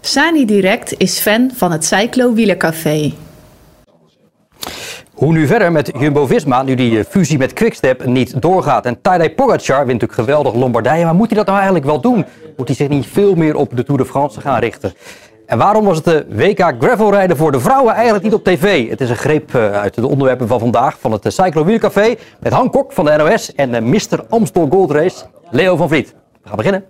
Sani Direct is fan van het Cyclo Wielercafé. Hoe nu verder met Jumbo-Visma, nu die eh, fusie met Quickstep niet doorgaat. En Tadej Pogacar wint natuurlijk geweldig Lombardije, maar moet hij dat nou eigenlijk wel doen? Moet hij zich niet veel meer op de Tour de France gaan richten? En waarom was het de WK gravelrijden voor de vrouwen eigenlijk niet op tv? Het is een greep eh, uit de onderwerpen van vandaag van het eh, Cyclo Wielercafé met Han Kok van de NOS en Mr. Amstel Gold Race, Leo van Vliet. We gaan beginnen.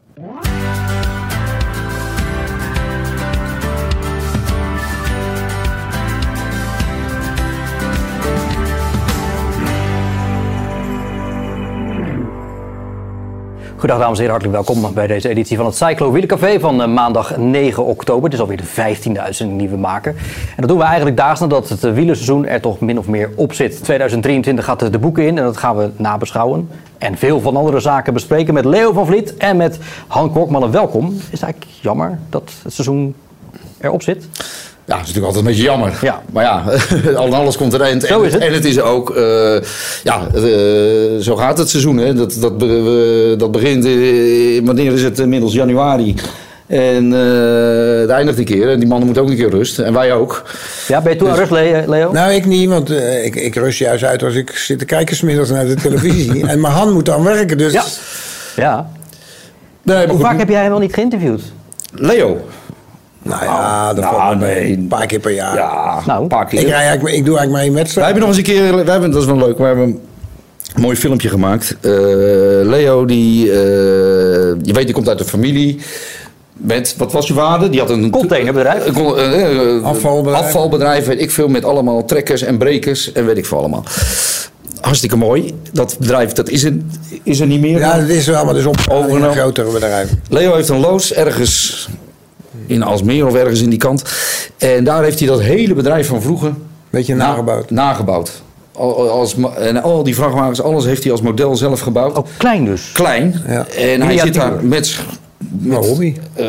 Goedendag dames en heren, hartelijk welkom bij deze editie van het Cyclo Wielercafé van eh, maandag 9 oktober. Het is alweer de 15e die we maken. En dat doen we eigenlijk daags nadat het eh, wielerseizoen er toch min of meer op zit. 2023 gaat de boeken in en dat gaan we nabeschouwen. En veel van andere zaken bespreken met Leo van Vliet en met Han Korkmannen. Welkom. Is het eigenlijk jammer dat het seizoen erop zit? Ja, dat is natuurlijk altijd een beetje jammer. Ja. Maar ja, al alles komt er eind. Zo is het. En het is ook, eh, ja, eh, zo gaat het seizoen. Hè. Dat, dat, dat begint, eh, wanneer is het? Inmiddels januari. En eh het eindigt een keer. En die mannen moeten ook een keer rust. En wij ook. Ja, ben je toe aan rust, Le- Leo? Nou, ik niet, want ik, ik rust juist uit als ik zit te kijken smiddags naar de televisie. en mijn hand moet dan werken, dus... Ja. Ja. Nee, maar Hoe goed, vaak heb jij hem wel niet geïnterviewd? Leo. Nou ja, dat Nou, valt me mee. nee. Een paar keer per jaar. Ja, Nou. een paar keer. Ik, rij eigenlijk, maar- ik doe eigenlijk maar één Wij wedstrijd. hebben nog eens een keer, wij hebben, dat is wel leuk, we hebben een mooi filmpje gemaakt. Eh, Leo, die, eh, je weet, die komt uit een familie met, wat was je vader? Die had een Containerbedrijf. Een eh, Afvalbedrijf. Afvalbedrijf, weet ik veel, met allemaal trekkers en brekers en weet ik veel allemaal. Hartstikke mooi. Dat bedrijf, dat is er, is er niet meer. Ja, dat is wel, maar dat is op een Overgenomen. grotere bedrijf. Leo heeft een loods ergens in Alsmeer of ergens in die kant. En daar heeft hij dat hele bedrijf van vroeger Beetje na- nagebouwd. nagebouwd. Al, als, en al die vrachtwagens, alles heeft hij als model zelf gebouwd. Ook klein dus. Klein. Ja. En hij zit daar met, s- Mijn hobby. eh,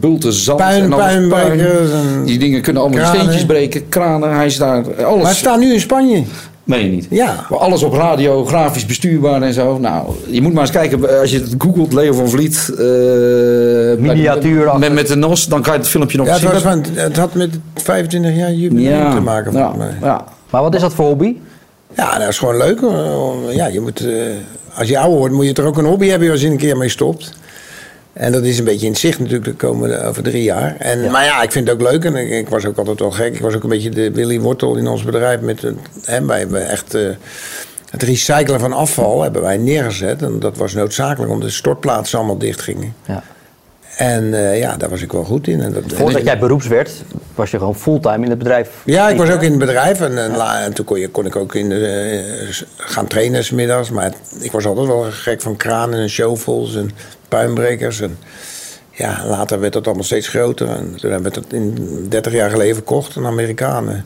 bulten zand Puin- en en Die dingen kunnen allemaal kranen. steentjes breken, kranen. Hij is daar alles. Maar het staat nu in Spanje. Meen je niet? Ja. Maar alles op radio, grafisch bestuurbaar en zo. Nou, je moet maar eens kijken. eh, Als je het googelt, Leo van Vliet. eh, Miniatuur Met, met, de NOS, dan kan je het filmpje nog Ja, het, zien. was van, het had met 25 jaar jubileum ja, te maken. ja, volgens mij. ja. Maar wat is dat voor hobby? Ja, dat is gewoon leuk. hoor. Ja, je moet, eh, als je ouder wordt, moet je toch ook een hobby hebben als je een keer mee stopt. En dat is een beetje in zicht natuurlijk de komende over drie jaar. En, Maar ja, ik vind het ook leuk. En ik, ik was ook altijd wel gek. Ik was ook een beetje de Willy Wortel in ons bedrijf. Met, het- hè, wij hebben echt eh, het recyclen van afval hebben wij neergezet. En dat was noodzakelijk omdat de stortplaatsen allemaal dicht gingen. Ja. En eh, ja, daar was ik wel goed in. En dat, Voordat jij beroeps werd, was je gewoon fulltime in het bedrijf. ja, ik was ook in het bedrijf en, en, toen kon, je, kon ik ook in eh, gaan trainen 's middags. Maar ik was altijd wel gek van kranen en shovels en puinbrekers. En ja, later werd dat allemaal steeds groter. En toen hebben we het in 30 jaar geleden verkocht aan Amerikanen.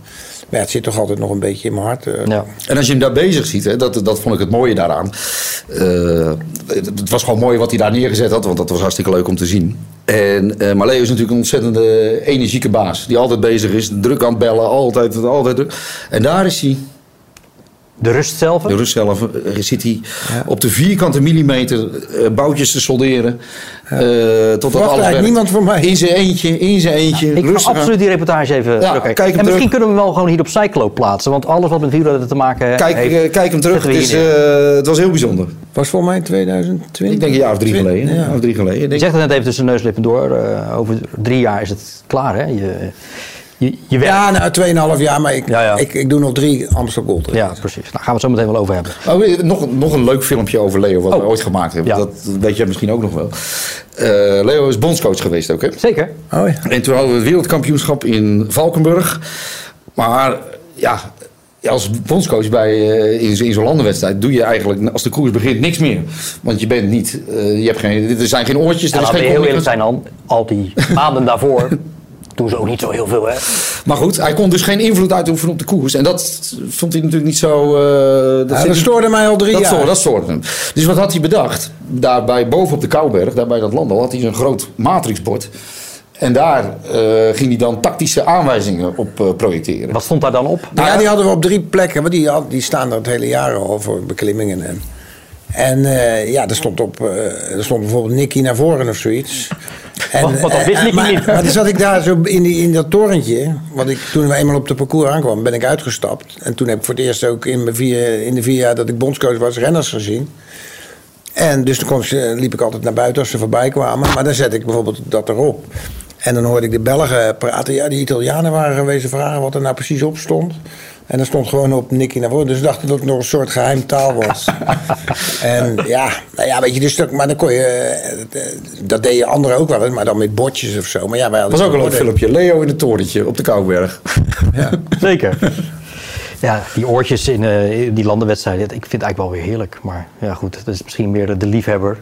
Maar ja, het zit toch altijd nog een beetje in mijn hart. eh. Ja. En als je hem daar bezig ziet, hè, dat, dat vond ik het mooie daaraan. Eh, het, het was gewoon mooi wat hij daar neergezet had, want dat was hartstikke leuk om te zien. En, eh maar Leo is natuurlijk een ontzettende energieke baas. Die altijd bezig is, druk aan het bellen, altijd, altijd druk. En daar is hij, De rust zelf. de rust zelf, zit hij op de vierkante millimeter boutjes te solderen. Eh totdat alles eigenlijk werkt. niemand van mij. In zijn eentje, in zijn eentje. Ik ga aan. absoluut die reportage even terugkijken. kijk hem en misschien terug. kunnen we hem wel gewoon hier op Cyclo plaatsen. Want alles wat met wielrennen te maken Kijk, heeft... eh, kijk hem terug, het, is, eh, het was heel bijzonder. was volgens mij 2020. Ik denk een jaar of drie geleden. Ja. of drie geleden. Ik Je denk- zegt het net even tussen neus en lippen door. eh, over drie jaar is het klaar, hè? Je, je, je werkt. Ja, nou, 2,5 jaar, maar ik, Ja, ja. Ik, ik doe nog drie Amsterdam Gold. Ja, precies. Daar gaan we het zo meteen wel over hebben. Oh, nog, nog een leuk filmpje over Leo, wat Oh. we ooit gemaakt hebben. Ja. Dat weet jij misschien ook nog wel. Eh, Leo is bondscoach geweest ook, hè? Zeker. Oh ja. En toen hadden we het wereldkampioenschap in Valkenburg. Maar ja, ja, als bondscoach bij, eh, in, zo- in zo'n landenwedstrijd doe je eigenlijk als de koers begint niks meer. Want je bent niet, eh, je hebt geen, er zijn geen oortjes, Ja, er is laten we geen heel eerlijk zijn dan, al die maanden daarvoor doen ze ook niet zo heel veel, hè? Maar goed, hij kon dus geen invloed uitoefenen op de koers. En dat vond hij natuurlijk niet zo... eh, dat Ja, stoorde mij al drie dat jaar. Stoorde, dat stoorde hem. Dus wat had hij bedacht? Daarbij boven op de Kouberg, daar bij dat landal, had hij zo'n groot matrixbord. En daar eh, ging hij dan tactische aanwijzingen op eh, projecteren. Wat stond daar dan op? Nou ja, die hadden we op drie plekken, want die, had- die staan er het hele jaar al voor beklimmingen. En, en eh, ja, er stond, op, eh, er stond bijvoorbeeld Nicky naar voren of zoiets. En, Wat- wat, dat wist maar, niet. Maar dan zat ik daar zo in, die, in dat torentje. Want ik, toen we eenmaal op de parcours aankwamen, ben ik uitgestapt. En toen heb ik voor het eerst ook in, mijn vier, in de vier jaar dat ik bondscoach was, renners gezien. En dus toen ze- liep ik altijd naar buiten als ze voorbij kwamen. Maar dan zette ik bijvoorbeeld dat erop. En dan hoorde ik de Belgen praten. Ja, die Italianen waren geweest vragen wat er nou precies op stond. En er stond gewoon op Nicky naar voren. Dus ik dacht dat het nog een soort geheim taal was. en ja, nou ja, weet je, dus dat, maar dan kon je... eh, Dat deden anderen ook wel eens, maar dan met bordjes of zo. Maar ja, wij Dat hadden was ook een leuk filmpje. Leo in het torentje op de Kouberg. Zeker. Ja, die oortjes in, eh, in die landenwedstrijden, ik vind het eigenlijk wel weer heerlijk. Maar ja, goed, dat is misschien meer de, de liefhebber.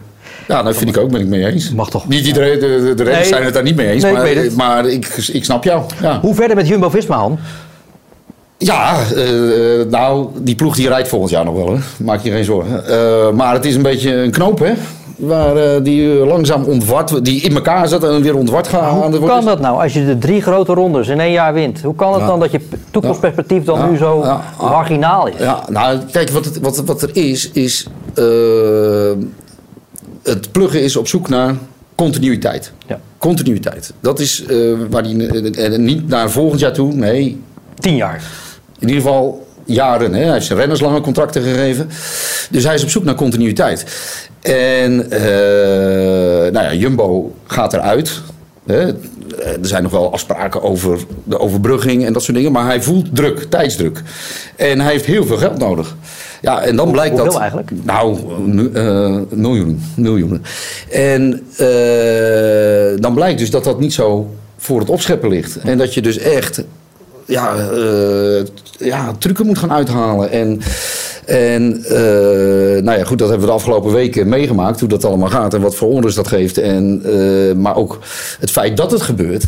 Ja, dat vind ik ook, ben ik mee eens. Mag toch? Niet iedereen, de, de, de renners Nee. zijn het daar niet mee eens, Nee, ik maar, weet het. maar ik, ik snap jou. Ja, Hoe verder met Jumbo-Visma, Han? Ja eh, nou, die ploeg die rijdt volgend jaar nog wel, hè. maak je geen zorgen. Eh, maar het is een beetje een knoop, hè. Waar eh, die langzaam ontward, die in elkaar zat en weer aan de Hoe kan dat nou als je de drie grote rondes in één jaar wint? Hoe kan het Ja. dan dat je toekomstperspectief dan Ja. nu zo Ja. marginaal is? Ja, nou, kijk, wat, het, wat, wat er is, is. het pluggen is op zoek naar continuïteit. Ja. Continuïteit. Dat is waar die. niet naar volgend jaar toe, nee. Tien jaar. In ieder geval jaren. Hè? Hij heeft zijn renners lange contracten gegeven. Dus hij is op zoek naar continuïteit. En eh, nou ja, Jumbo gaat eruit. Hè? Er zijn nog wel afspraken over de overbrugging en dat soort dingen. Maar hij voelt druk, tijdsdruk. En hij heeft heel veel geld nodig. Ja, en dan blijkt hoeveel dat. eigenlijk? Nou, eh, miljoenen. miljoenen. En eh, dan blijkt dus dat dat niet zo voor het opscheppen ligt. En dat je dus echt ja, eh, ja, trucken moet gaan uithalen. En, en eh, nou ja, goed, dat hebben we de afgelopen weken meegemaakt. Hoe dat allemaal gaat en wat voor onrust dat geeft. En, eh, maar ook het feit dat het gebeurt.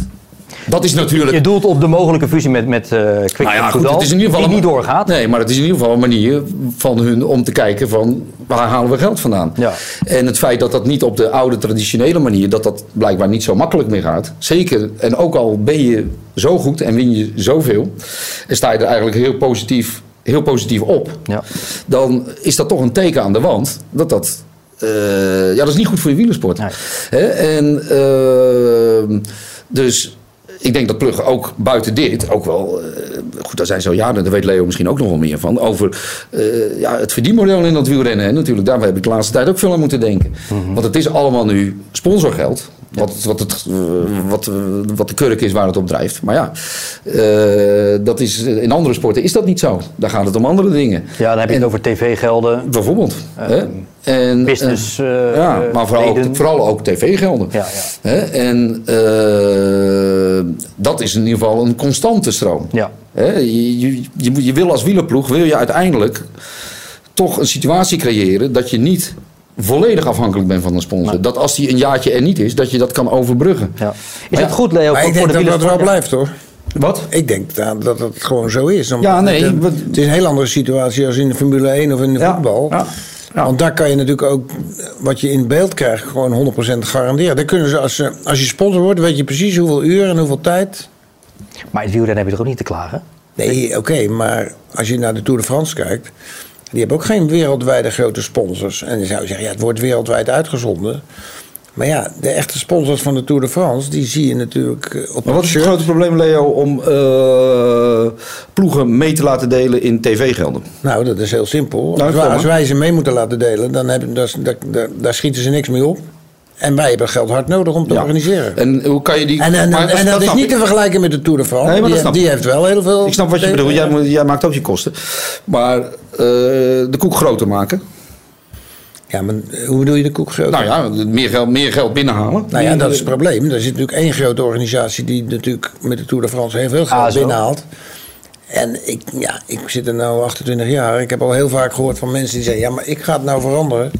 Dat is natuurlijk. Je doelt op de mogelijke fusie met, met eh Quick Nou ja, goed, het is in ieder geval die een- niet doorgaat. Nee, maar het is in ieder geval een manier van hun om te kijken van waar halen we geld vandaan. Ja. En het feit dat dat niet op de oude traditionele manier, dat dat blijkbaar niet zo makkelijk meer gaat. Zeker, en ook al ben je zo goed en win je zoveel, en sta je er eigenlijk heel positief, heel positief op, Ja. dan is dat toch een teken aan de wand dat dat. eh, ja, dat is niet goed voor je wielersport. Nee. Hè? En ehm, dus ik denk dat Plugge ook buiten dit ook wel. eh, goed, daar zijn zo jaren, daar weet Leo misschien ook nog wel meer van. Over eh, ja, het verdienmodel in dat wielrennen. Hè? Natuurlijk, daar heb ik de laatste tijd ook veel aan moeten denken. Want het is allemaal nu sponsorgeld. Wat, wat, het, eh, wat, eh, wat de kurk is waar het op drijft. Maar ja, eh, dat is, in andere sporten is dat niet zo. Daar gaat het om andere dingen. Ja, dan heb je het over tv-gelden, Bijvoorbeeld. hè? En, business eh, eh, ja, maar vooral ook, vooral ook tv-gelden. Ja, Hè? En eh, dat is in ieder geval een constante stroom. Ja. Hè? Je, je, je, je wil als wielerploeg, wil je uiteindelijk toch een situatie creëren dat je niet volledig afhankelijk bent van een sponsor. Dat als die een jaartje er niet is, dat je dat kan overbruggen. Ja. Is ja, goed, Leo, Maar voor, ik voor denk de dat dat wel blijft hoor. Wat? Ik denk dat, dat het gewoon zo is. Omdat Ja, nee, Het, wat- het is een heel andere situatie als in de Formule 1 of in de Ja, voetbal. ja, ja. Want daar kan je natuurlijk ook wat je in beeld krijgt gewoon 100% garanderen. Dan kunnen ze als, ze- als je sponsor wordt, weet je precies hoeveel uur en hoeveel tijd. Maar in het wielrennen heb je toch ook niet te klagen? Nee, oké, maar als je naar de Tour de France kijkt, die hebben ook geen wereldwijde grote sponsors. En dan zou zeggen, ja, het wordt wereldwijd uitgezonden. Maar ja, de echte sponsors van de Tour de France, die zie je natuurlijk eh, op Maar wat is het grote probleem, Leo, om eh, ploegen mee te laten delen in tv-gelden? Nou, dat is heel simpel. Nou, als, wij, als ze mee moeten laten delen, dan hebben, daar, daar, daar, daar schieten ze niks mee op. En wij hebben geld hard nodig om te Ja. organiseren. En hoe kan je die... En, en, maar en, dat is niet te vergelijken met de Tour de France. Nee, maar dat die, snap die heeft wel heel veel... Ik snap wat je bedoelt. Jij, jij maakt ook je kosten. Maar de koek groter maken. Ja, maar hoe bedoel je de koek groot? Nou ja, meer geld, meer geld binnenhalen. Nou ja, dat is het probleem. Er zit natuurlijk één grote organisatie die natuurlijk met de Tour de France heel veel geld ASO. binnenhaalt. En ik, ja, ik zit er nu 28 jaar. Ik heb al heel vaak gehoord van mensen die zeggen... ja, maar ik ga het nou veranderen.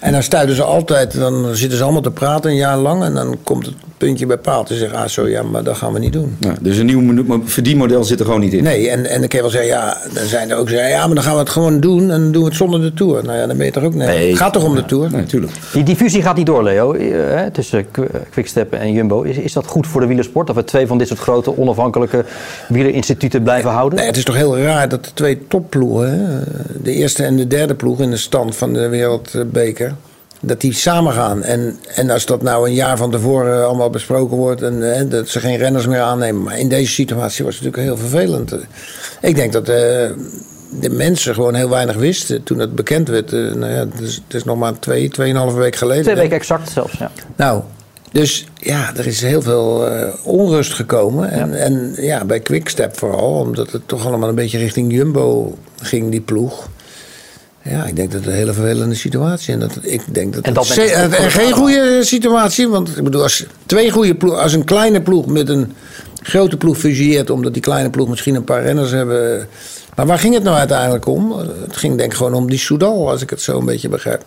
En dan stuiten ze altijd, dan zitten ze allemaal te praten een jaar lang... en dan komt het puntje bij paal te zeggen... ah, zo, ja, maar dat gaan we niet doen. Ja, dus een nieuw menu- verdienmodel zit er gewoon niet in. Nee, en, en dan kan je wel zeggen, ja, dan zijn er ook zeggen... ja, maar dan gaan we het gewoon doen en dan doen we het zonder de Tour. Nou ja, dan ben je toch ook... Nee, Nee. het gaat toch om de Tour? Nee, tuurlijk. Die, die fusie gaat niet door, Leo, eh, hè, tussen Qu- Quickstep en Jumbo. Is, is dat goed voor de wielersport? Dat we twee van dit soort grote onafhankelijke wielerinstituten blijven houden? Nee, het is toch heel raar dat de twee topploegen, hè, de eerste en de derde ploeg in de stand van de Wereldbeker, dat die samen gaan. En, en als dat nou een jaar van tevoren allemaal besproken wordt en hè, dat ze geen renners meer aannemen. Maar in deze situatie was het natuurlijk heel vervelend. Ik denk dat eh, de mensen gewoon heel weinig wisten toen het bekend werd. Eh, nou ja, het is, het is nog maar twee, tweeënhalve week geleden. Twee weken exact zelfs, ja. Nou, dus ja, er is heel veel eh, onrust gekomen. En ja. en ja, bij Quickstep vooral, omdat het toch allemaal een beetje richting Jumbo ging, die ploeg. Ja, ik denk dat het een hele vervelende situatie en dat ik denk dat, En dat het eh, en geen goede situatie, want ik bedoel als twee goede ploeg, als een kleine ploeg met een grote ploeg fusieert, omdat die kleine ploeg misschien een paar renners hebben. Maar waar ging het nou uiteindelijk om? Het ging denk ik gewoon om die Soudal, als ik het zo een beetje begrijp.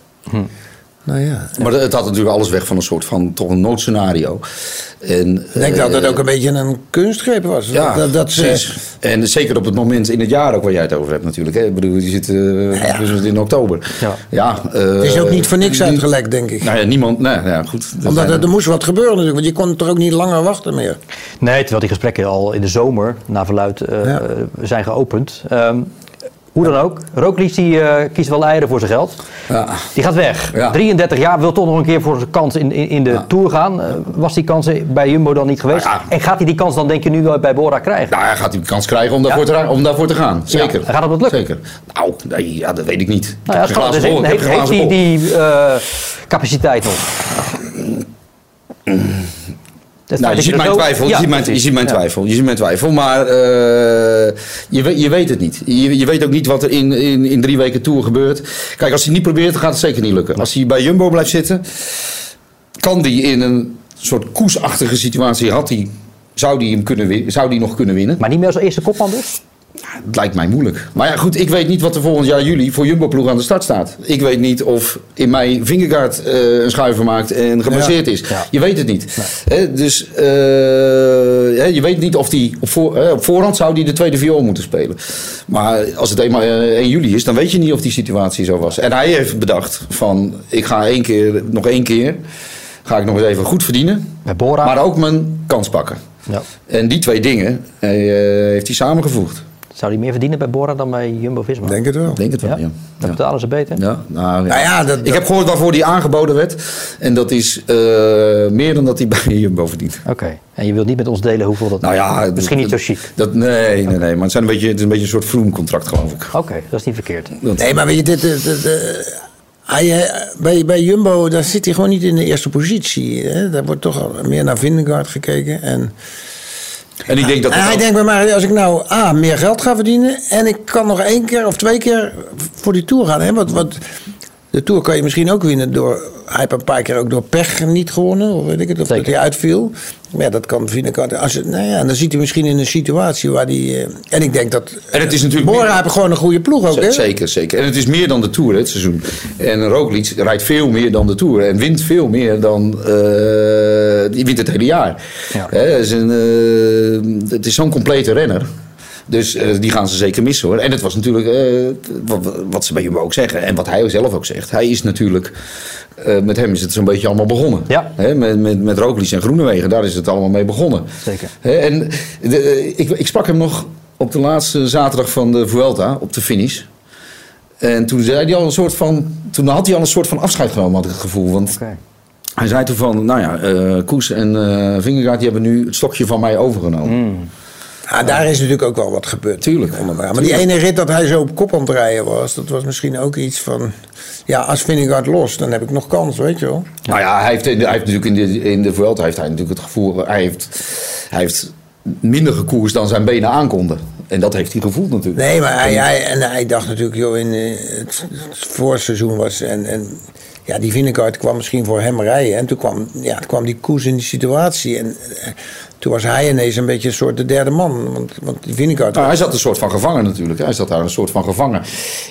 Nou ja, Maar het had natuurlijk alles weg van een soort van toch een noodscenario. En, Ik denk dat dat ook een beetje een kunstgreep was. Eh, Ja, dat, dat ze, precies. En zeker op het moment in het jaar ook waar jij het over hebt natuurlijk. Hè? Ik bedoel, je zit eh, Ja. dus in oktober. Ja. Ja, eh, het is ook niet voor niks uitgelekt, denk ik. Nou ja, niemand... Nee, ja, goed. Er Omdat er, er moest wat gebeuren natuurlijk, want je kon toch ook niet langer wachten meer. Nee, terwijl die gesprekken al in de zomer, na verluid, eh, Ja. eh, zijn geopend. Ehm, hoe dan ook, Roglic die, eh, kiest wel eieren voor zijn geld. Ja. Die gaat weg. Ja. 33 jaar, wil toch nog een keer voor zijn kans in, in, in de Tour gaan. Eh, was die kans bij Jumbo dan niet geweest? Nou. En gaat hij die kans dan denk je nu wel bij Bora krijgen? Nou, hij gaat die kans krijgen om daarvoor, te, om daarvoor te gaan. Zeker. Gaat dat wat lukken? Zeker. Nou, nee, ja, dat weet ik niet. nou Ik heb. Dus ik heeft, hij die eh, capaciteit nog? Nou, je ziet mijn twijfel, je ziet mijn, je precies. ziet mijn Ja. twijfel, je ziet mijn twijfel. Maar eh, je, weet, je weet het niet. Je, je weet ook niet wat er in, in, in drie weken Tour gebeurt. Kijk, als hij niet probeert, gaat het zeker niet lukken. Als hij bij Jumbo blijft zitten, kan die in een soort koersachtige situatie, had hij, zou die hem kunnen zou die nog kunnen winnen. Maar niet meer als eerste kopman dus? Het lijkt mij moeilijk. Maar ja, goed, ik weet niet wat er volgend jaar juli voor Jumbo-ploeg aan de start staat. Ik weet niet of in mei Vingegaard eh, een schuiver maakt en geblesseerd is. Ja. Je weet het niet. Dus eh, je weet niet of die op, voor, op voorhand zou die de tweede viool moeten spelen. Maar als het eenmaal eh, 1 juli is, dan weet je niet of die situatie zo was. En hij heeft bedacht van, ik ga één keer, nog één keer, ga ik nog eens even goed verdienen. Bij Bora? Maar ook mijn kans pakken. Ja. En die twee dingen heeft hij samengevoegd. Zou hij meer verdienen bij Bora dan bij Jumbo-Visma? Denk het wel. Denk het wel, Ja? ja. Dan Ja. betalen ze beter? Ja, nou, Nou ja, dat- ik heb gehoord waarvoor die aangeboden werd. En dat is eh, meer dan dat hij bij Jumbo verdient. Oké. En je wilt niet met ons delen hoeveel dat Nou ja, Misschien niet zo chic. Dat, nee, nee, nee. Maar het, zijn een beetje, het is een beetje een soort vloemcontract, geloof ik. Oké, dat is niet verkeerd. Dat- Nee, maar weet je, dit, dit- dit- dit- hij, eh, bij, bij Jumbo daar zit hij gewoon niet in de eerste positie. Hè? Daar wordt toch meer naar Vindegaard gekeken. En, en ik denk dat... en hij ook- denkt bij mij, als ik nou A, meer geld ga verdienen... en ik kan nog één keer of twee keer voor die Tour gaan. Hè? Want, want de Tour kan je misschien ook winnen door... Hij heeft een paar keer ook door pech niet gewonnen. Of weet ik het, of Zeker. dat hij uitviel. Maar ja, dat kan Vindegaard... Als het, nou ja, dan zit hij misschien in een situatie waar hij... eh, en ik denk dat... En het is natuurlijk Bora meer- heeft gewoon een goede ploeg ook, hè? Zeker, zeker. En het is meer dan de Tour, hè, het seizoen. En Roglic rijdt veel meer dan de Tour. En wint veel meer dan... eh, die wint het hele jaar. Ja. Hè, het is, een, eh, het is zo'n complete renner. Dus eh, die gaan ze zeker missen hoor. En het was natuurlijk, eh, wat, wat ze bij Jumbo ook zeggen. En wat hij zelf ook zegt. Hij is natuurlijk, eh, met hem is het zo'n beetje allemaal begonnen. Ja. Met, met, met Roglic en Groenewegen, daar is het allemaal mee begonnen. Zeker. En de, ik, ik sprak hem nog op de laatste zaterdag van de Vuelta, op de finish. En toen zei hij al een soort van. Toen had hij al een soort van afscheid genomen, had ik het gevoel. Want hij zei toen van, nou ja, Koes en Vingegaard die hebben nu het stokje van mij overgenomen. Ja, daar is natuurlijk ook wel wat gebeurd. Tuurlijk. Maar die ene rit dat hij zo op kop aan het rijden was, dat was misschien ook iets van. Ja, als Vingegaard los, dan heb ik nog kans, weet je wel. Nou ja, hij heeft, hij heeft natuurlijk in de, in de Vuelta heeft hij natuurlijk het gevoel, hij heeft, hij heeft minder gekoerst dan zijn benen aankonden. En dat heeft hij gevoeld natuurlijk. Nee, maar hij, hij, en hij dacht natuurlijk, joh, in eh, het, het voorseizoen was. En, en ja, die Vingegaard kwam misschien voor hem rijden. En toen kwam, ja, toen kwam die koers in die situatie. En eh, toen was hij ineens een beetje een soort de derde man. Want, want die Vingegaard... Nou, hij zat een soort van gevangen natuurlijk. Hij zat daar een soort van gevangen.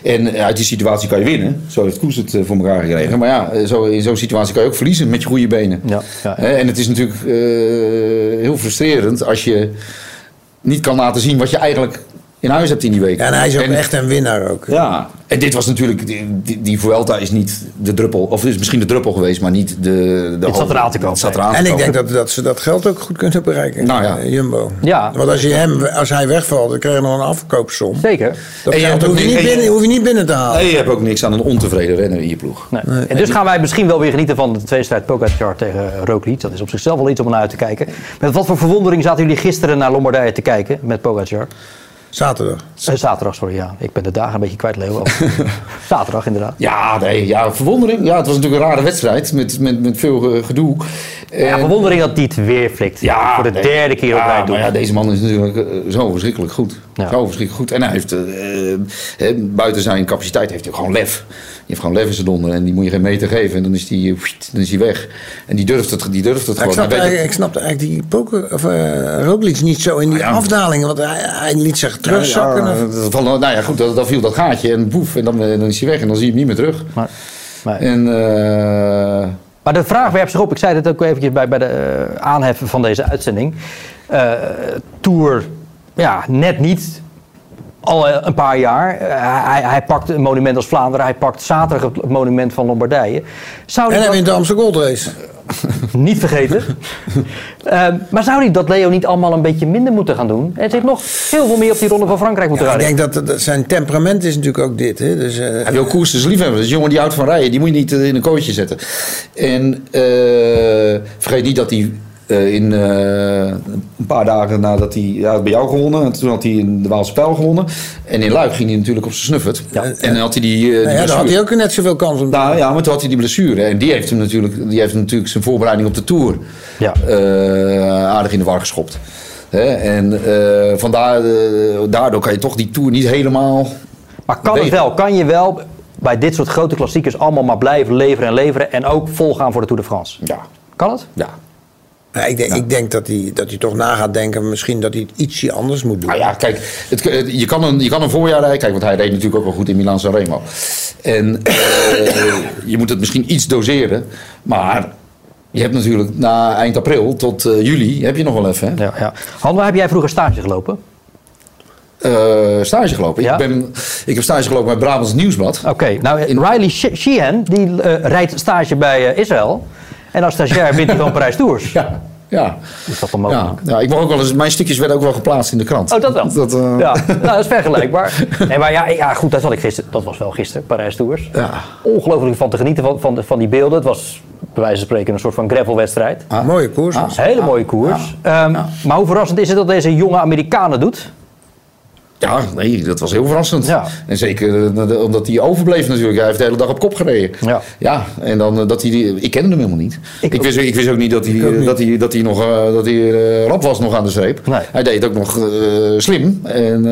En eh, uit die situatie kan je winnen. Zo heeft Koes het eh, voor elkaar gekregen. Maar ja, eh, zo, in zo'n situatie kan je ook verliezen met je goede benen. Ja, ja. Hè, En het is natuurlijk eh, heel frustrerend als je niet kan laten zien wat je eigenlijk in huis hebt in die week. ja, en hij is ook echt een winnaar ook. Ja, en dit was natuurlijk, die, die, die Vuelta is niet de druppel, of is misschien de druppel geweest, maar niet de... de Het zat eraan te komen. Het zat eraan te En ik komen. denk dat, dat ze dat geld ook goed kunnen bereiken. Nou ja. eh, Jumbo. Ja. Want als, je hem, als hij wegvalt, dan krijg je nog een afkoopsom. Zeker. Dat En je hoef je, niet- je- binnen, hoef je niet binnen te halen. Nee, je hebt ook niks aan een ontevreden renner in je ploeg. Nee. En dus gaan wij misschien wel weer genieten van de tweestrijd Pogacar tegen Roglic. Dat is op zichzelf wel iets om naar uit te kijken. Met wat voor verwondering zaten jullie gisteren naar Lombardije te kijken met Pogacar? Zaterdag. Eh, zaterdag, sorry, ja. Ik ben de dagen een beetje kwijt, Leo. zaterdag, inderdaad. Ja, nee, ja, verwondering. Ja, het was natuurlijk een rare wedstrijd met, met, met veel gedoe. Ja, verwondering dat die het weer flikt. Ja, voor de nee. derde keer op ja, rij maar ja, deze man is natuurlijk eh, zo verschrikkelijk goed. Ja. Zo verschrikkelijk goed. En hij heeft, eh, eh, buiten zijn capaciteit, heeft hij ook gewoon lef. Die heeft gewoon lef in zijn donder. En die moet je geen meter geven. En dan is hij, dan is hij weg. En die durft het, die durft het Ja, ik, gewoon. snapte eigenlijk, ik snapte eigenlijk die poker, of, Roglic niet zo in die Ja. afdalingen. Want hij, hij liet zich terugzakken. Ja, dat- van, nou ja, goed, dan, dan viel dat gaatje en boef. En dan, dan is hij weg. En dan zie je hem niet meer terug. Maar, maar, En eh, maar de vraag werpt zich op. Ik zei het ook eventjes bij, bij de eh, aanheffen van deze uitzending. Eh, Tour, ja, net niet. Al eh, een paar jaar. Hij, hij pakt een monument als Vlaanderen. Hij pakt zaterdag het monument van Lombardije. Zou En hij dat- wint de Amsterdam Gold Race. Niet vergeten. Ehm, maar zou hij dat Leo niet allemaal een beetje minder moeten gaan doen? En zich nog heel veel meer op die ronde van Frankrijk moeten Ja, ik denk dat, dat zijn temperament is natuurlijk ook dit. Hè? Dus, eh, Hij wil koers dus liefhebben. Dat is een jongen die houdt van rijden. Die moet je niet eh, in een kooitje zetten. En eh, vergeet niet dat hij in eh, een paar dagen nadat hij ja, bij jou gewonnen. En toen had hij in de Waalse Pijl gewonnen. En in Luik ging hij natuurlijk op zijn snuffert. En dan had hij die, eh, die nou ja, had hij ook net zoveel kans om te Nou ja, maar toen had hij die blessure. En die heeft hem natuurlijk, die heeft natuurlijk zijn voorbereiding op de Tour Ja. eh, aardig in de war geschopt. Hè? En eh, vandaar, eh, daardoor kan je toch die Tour niet helemaal... Maar kan het wel? Kan je wel bij dit soort grote klassiekers allemaal maar blijven leveren en leveren en ook volgaan voor de Tour de France? Ja, Kan het? ja. Ja, ik, denk, ik denk dat hij, dat hij toch na gaat denken, misschien dat hij het ietsje anders moet doen. Nou ja, kijk, het, het- je, kan een, je kan een voorjaar rijden. Kijk, want hij reed natuurlijk ook wel goed in Milan Sanremo. En eh, je moet het misschien iets doseren. Maar je hebt natuurlijk na eind april tot eh, juli heb je nog wel even. Hè? Ja, ja. Han, waar heb jij vroeger stage gelopen? Eh, stage gelopen. Ja? Ik, ben, ik heb stage gelopen bij Brabants Nieuwsblad. Oké, nou Riley She- Sheehan die rijdt stage bij Israël. En als stagiair wint hij gewoon Parijs Tours. Ja, ja. Is dat dan mogelijk? Ja, ja, ik ook wel eens, mijn stukjes werden ook wel geplaatst in de krant. Oh, dat wel. Dat, eh, Ja, nou, dat is vergelijkbaar. Nee, maar ja, ja, goed, dat, had ik gisteren, dat was wel gisteren, Parijs Tours. Ja. Ongelooflijk van te genieten van, van, de- van die beelden. Het was bij wijze van spreken een soort van gravelwedstrijd. Ah. Mooie koers. Een hele mooie koers. Ehm, Maar hoe verrassend is het dat deze jonge Amerikanen doet? Ja, nee, dat was heel verrassend. Ja. En zeker eh, omdat hij overbleef natuurlijk. Hij heeft de hele dag op kop gereden. Ja. Ja, en dan eh, dat hij... die- Ik kende hem helemaal niet. Ik Ik, wist, ik wist ook niet dat hij, niet. dat hij, dat hij nog eh, dat hij, eh, rap was nog aan de streep. Nee. Hij deed het ook nog eh, slim. En,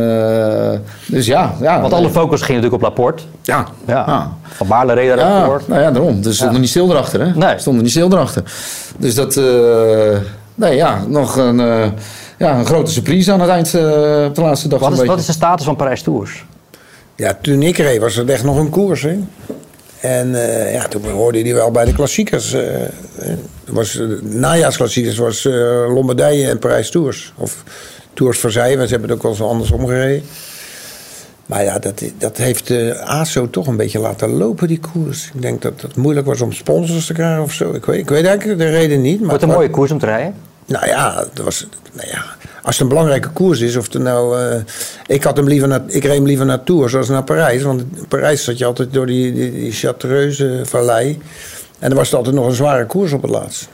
eh, dus ja. ja Want alle focus ging natuurlijk op Laporte. Ja. Ja. ja. Van Baarle reed Ja, daarvoor. nou ja, daarom. Dus stond er niet stil erachter, hè? Nee. Stond er niet stil erachter. Dus dat, eh, nee ja, nog een, eh, ja, een grote surprise aan het eind, eh, op de laatste dag. Wat een is, beetje. wat is de status van Parijs Tours? Ja, toen ik reed was het echt nog een koers. Hè? En eh, ja, toen hoorde hij wel bij de klassiekers. eh, was, najaarsklassiekers was eh, Lombardije en Parijs Tours. Of Tours Versailles, want ze hebben het ook wel eens andersom gereden. Maar ja, dat, dat heeft eh ASO toch een beetje laten lopen, die koers. Ik denk dat het moeilijk was om sponsors te krijgen of zo. Ik weet, ik weet eigenlijk de reden niet. Maar Wordt een mooie koers om te rijden. Nou ja, dat was, nou ja, als het een belangrijke koers is, of het nou. eh, ik, had hem liever naar, ik reed hem liever naar Tours als naar Parijs. Want in Parijs zat je altijd door die, die, die Chartreuse vallei. En dan was het altijd nog een zware koers op het laatst.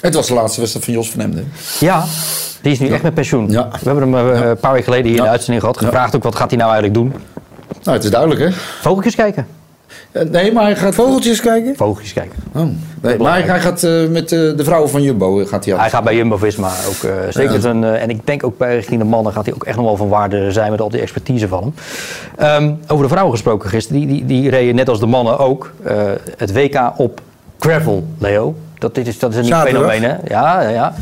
Het was de laatste wedstrijd van Jos van Emden. Ja, die is nu echt met pensioen. Ja. We hebben hem eh, een paar weken geleden hier in de uitzending gehad. Gevraagd ook wat gaat hij nou eigenlijk doen. Nou, het is duidelijk, hè? Vogeltjes kijken. Eh, nee, maar hij gaat... Vogeltjes kijken? Vogeltjes kijken. Oh, nee, maar hij gaat eh, met eh, de vrouwen van Jumbo gaat hij. Hij gaat bij Jumbo-Visma ook zeker en ik denk ook bij richting de mannen gaat hij ook echt nog wel van waarde zijn met al die expertise van hem. Ehm, over de vrouwen gesproken gisteren. Die, die, die reden net als de mannen ook het WK op gravel, Leo. Dat is, dat is een nieuw fenomeen, hè? Ja, ja, ja.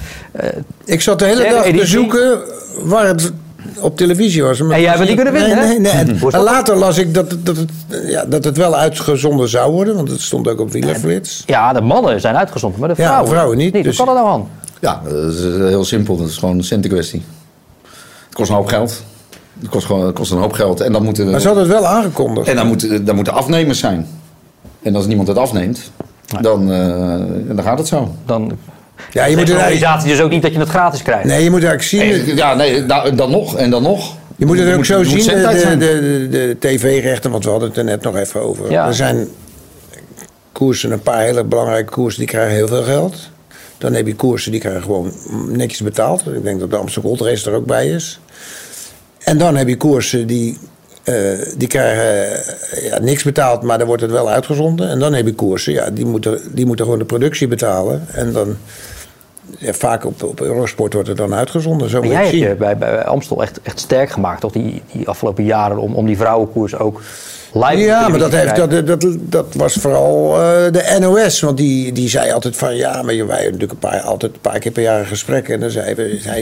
Ik zat de hele dag te zoeken waar het op televisie was. Maar En jij hebt het niet kunnen nee, hè? Nee, nee. Hoe En later las ik dat, het- dat, het, ja, dat het wel uitgezonden zou worden, want het stond ook op Wielerflits. ja, de mannen zijn uitgezonden, maar de Ja, de vrouwen, vrouwen niet, Hoe dus- kan dat nou aan? Ja, dat is eh, heel simpel. Dat is gewoon een centenkwestie. Het kost een hoop geld. Het kost, gewoon, het kost een hoop geld. En dan moeten, Maar ze hadden het wel aangekondigd. en dan moeten, dan moeten afnemers zijn. En als niemand het afneemt, dan, eh, dan gaat het zo. Dan ja, je moet de organisatie dus ook niet dat je het gratis krijgt. nee, je moet eigenlijk zien. Ja, nee, nou, dan nog en dan nog. Je moet het ook zo zien, de, zendtijd de, de, de tv-rechten, want we hadden het er net nog even over. Ja. Er zijn koersen, een paar hele belangrijke koersen, die krijgen heel veel geld. Dan heb je koersen die krijgen gewoon netjes betaald. Ik denk dat de Amsterdam Gold Race er ook bij is. En dan heb je koersen die, eh, die krijgen eh, ja, niks betaald, maar dan wordt het wel uitgezonden. En dan heb je koersen, ja, die moeten, die moeten gewoon de productie betalen. En dan, ja, vaak op, op Eurosport wordt het dan uitgezonden. Zo Maar jij je hebt je bij, bij Amstel echt, echt sterk gemaakt, toch? Die, die afgelopen jaren om, om die vrouwenkoers ook live Ja, maar dat, heeft, dat, dat, dat was vooral eh, de NOS. Want die, die zei altijd van... Ja, maar wij hebben natuurlijk een paar, altijd een paar keer per jaar een gesprek. En dan zei,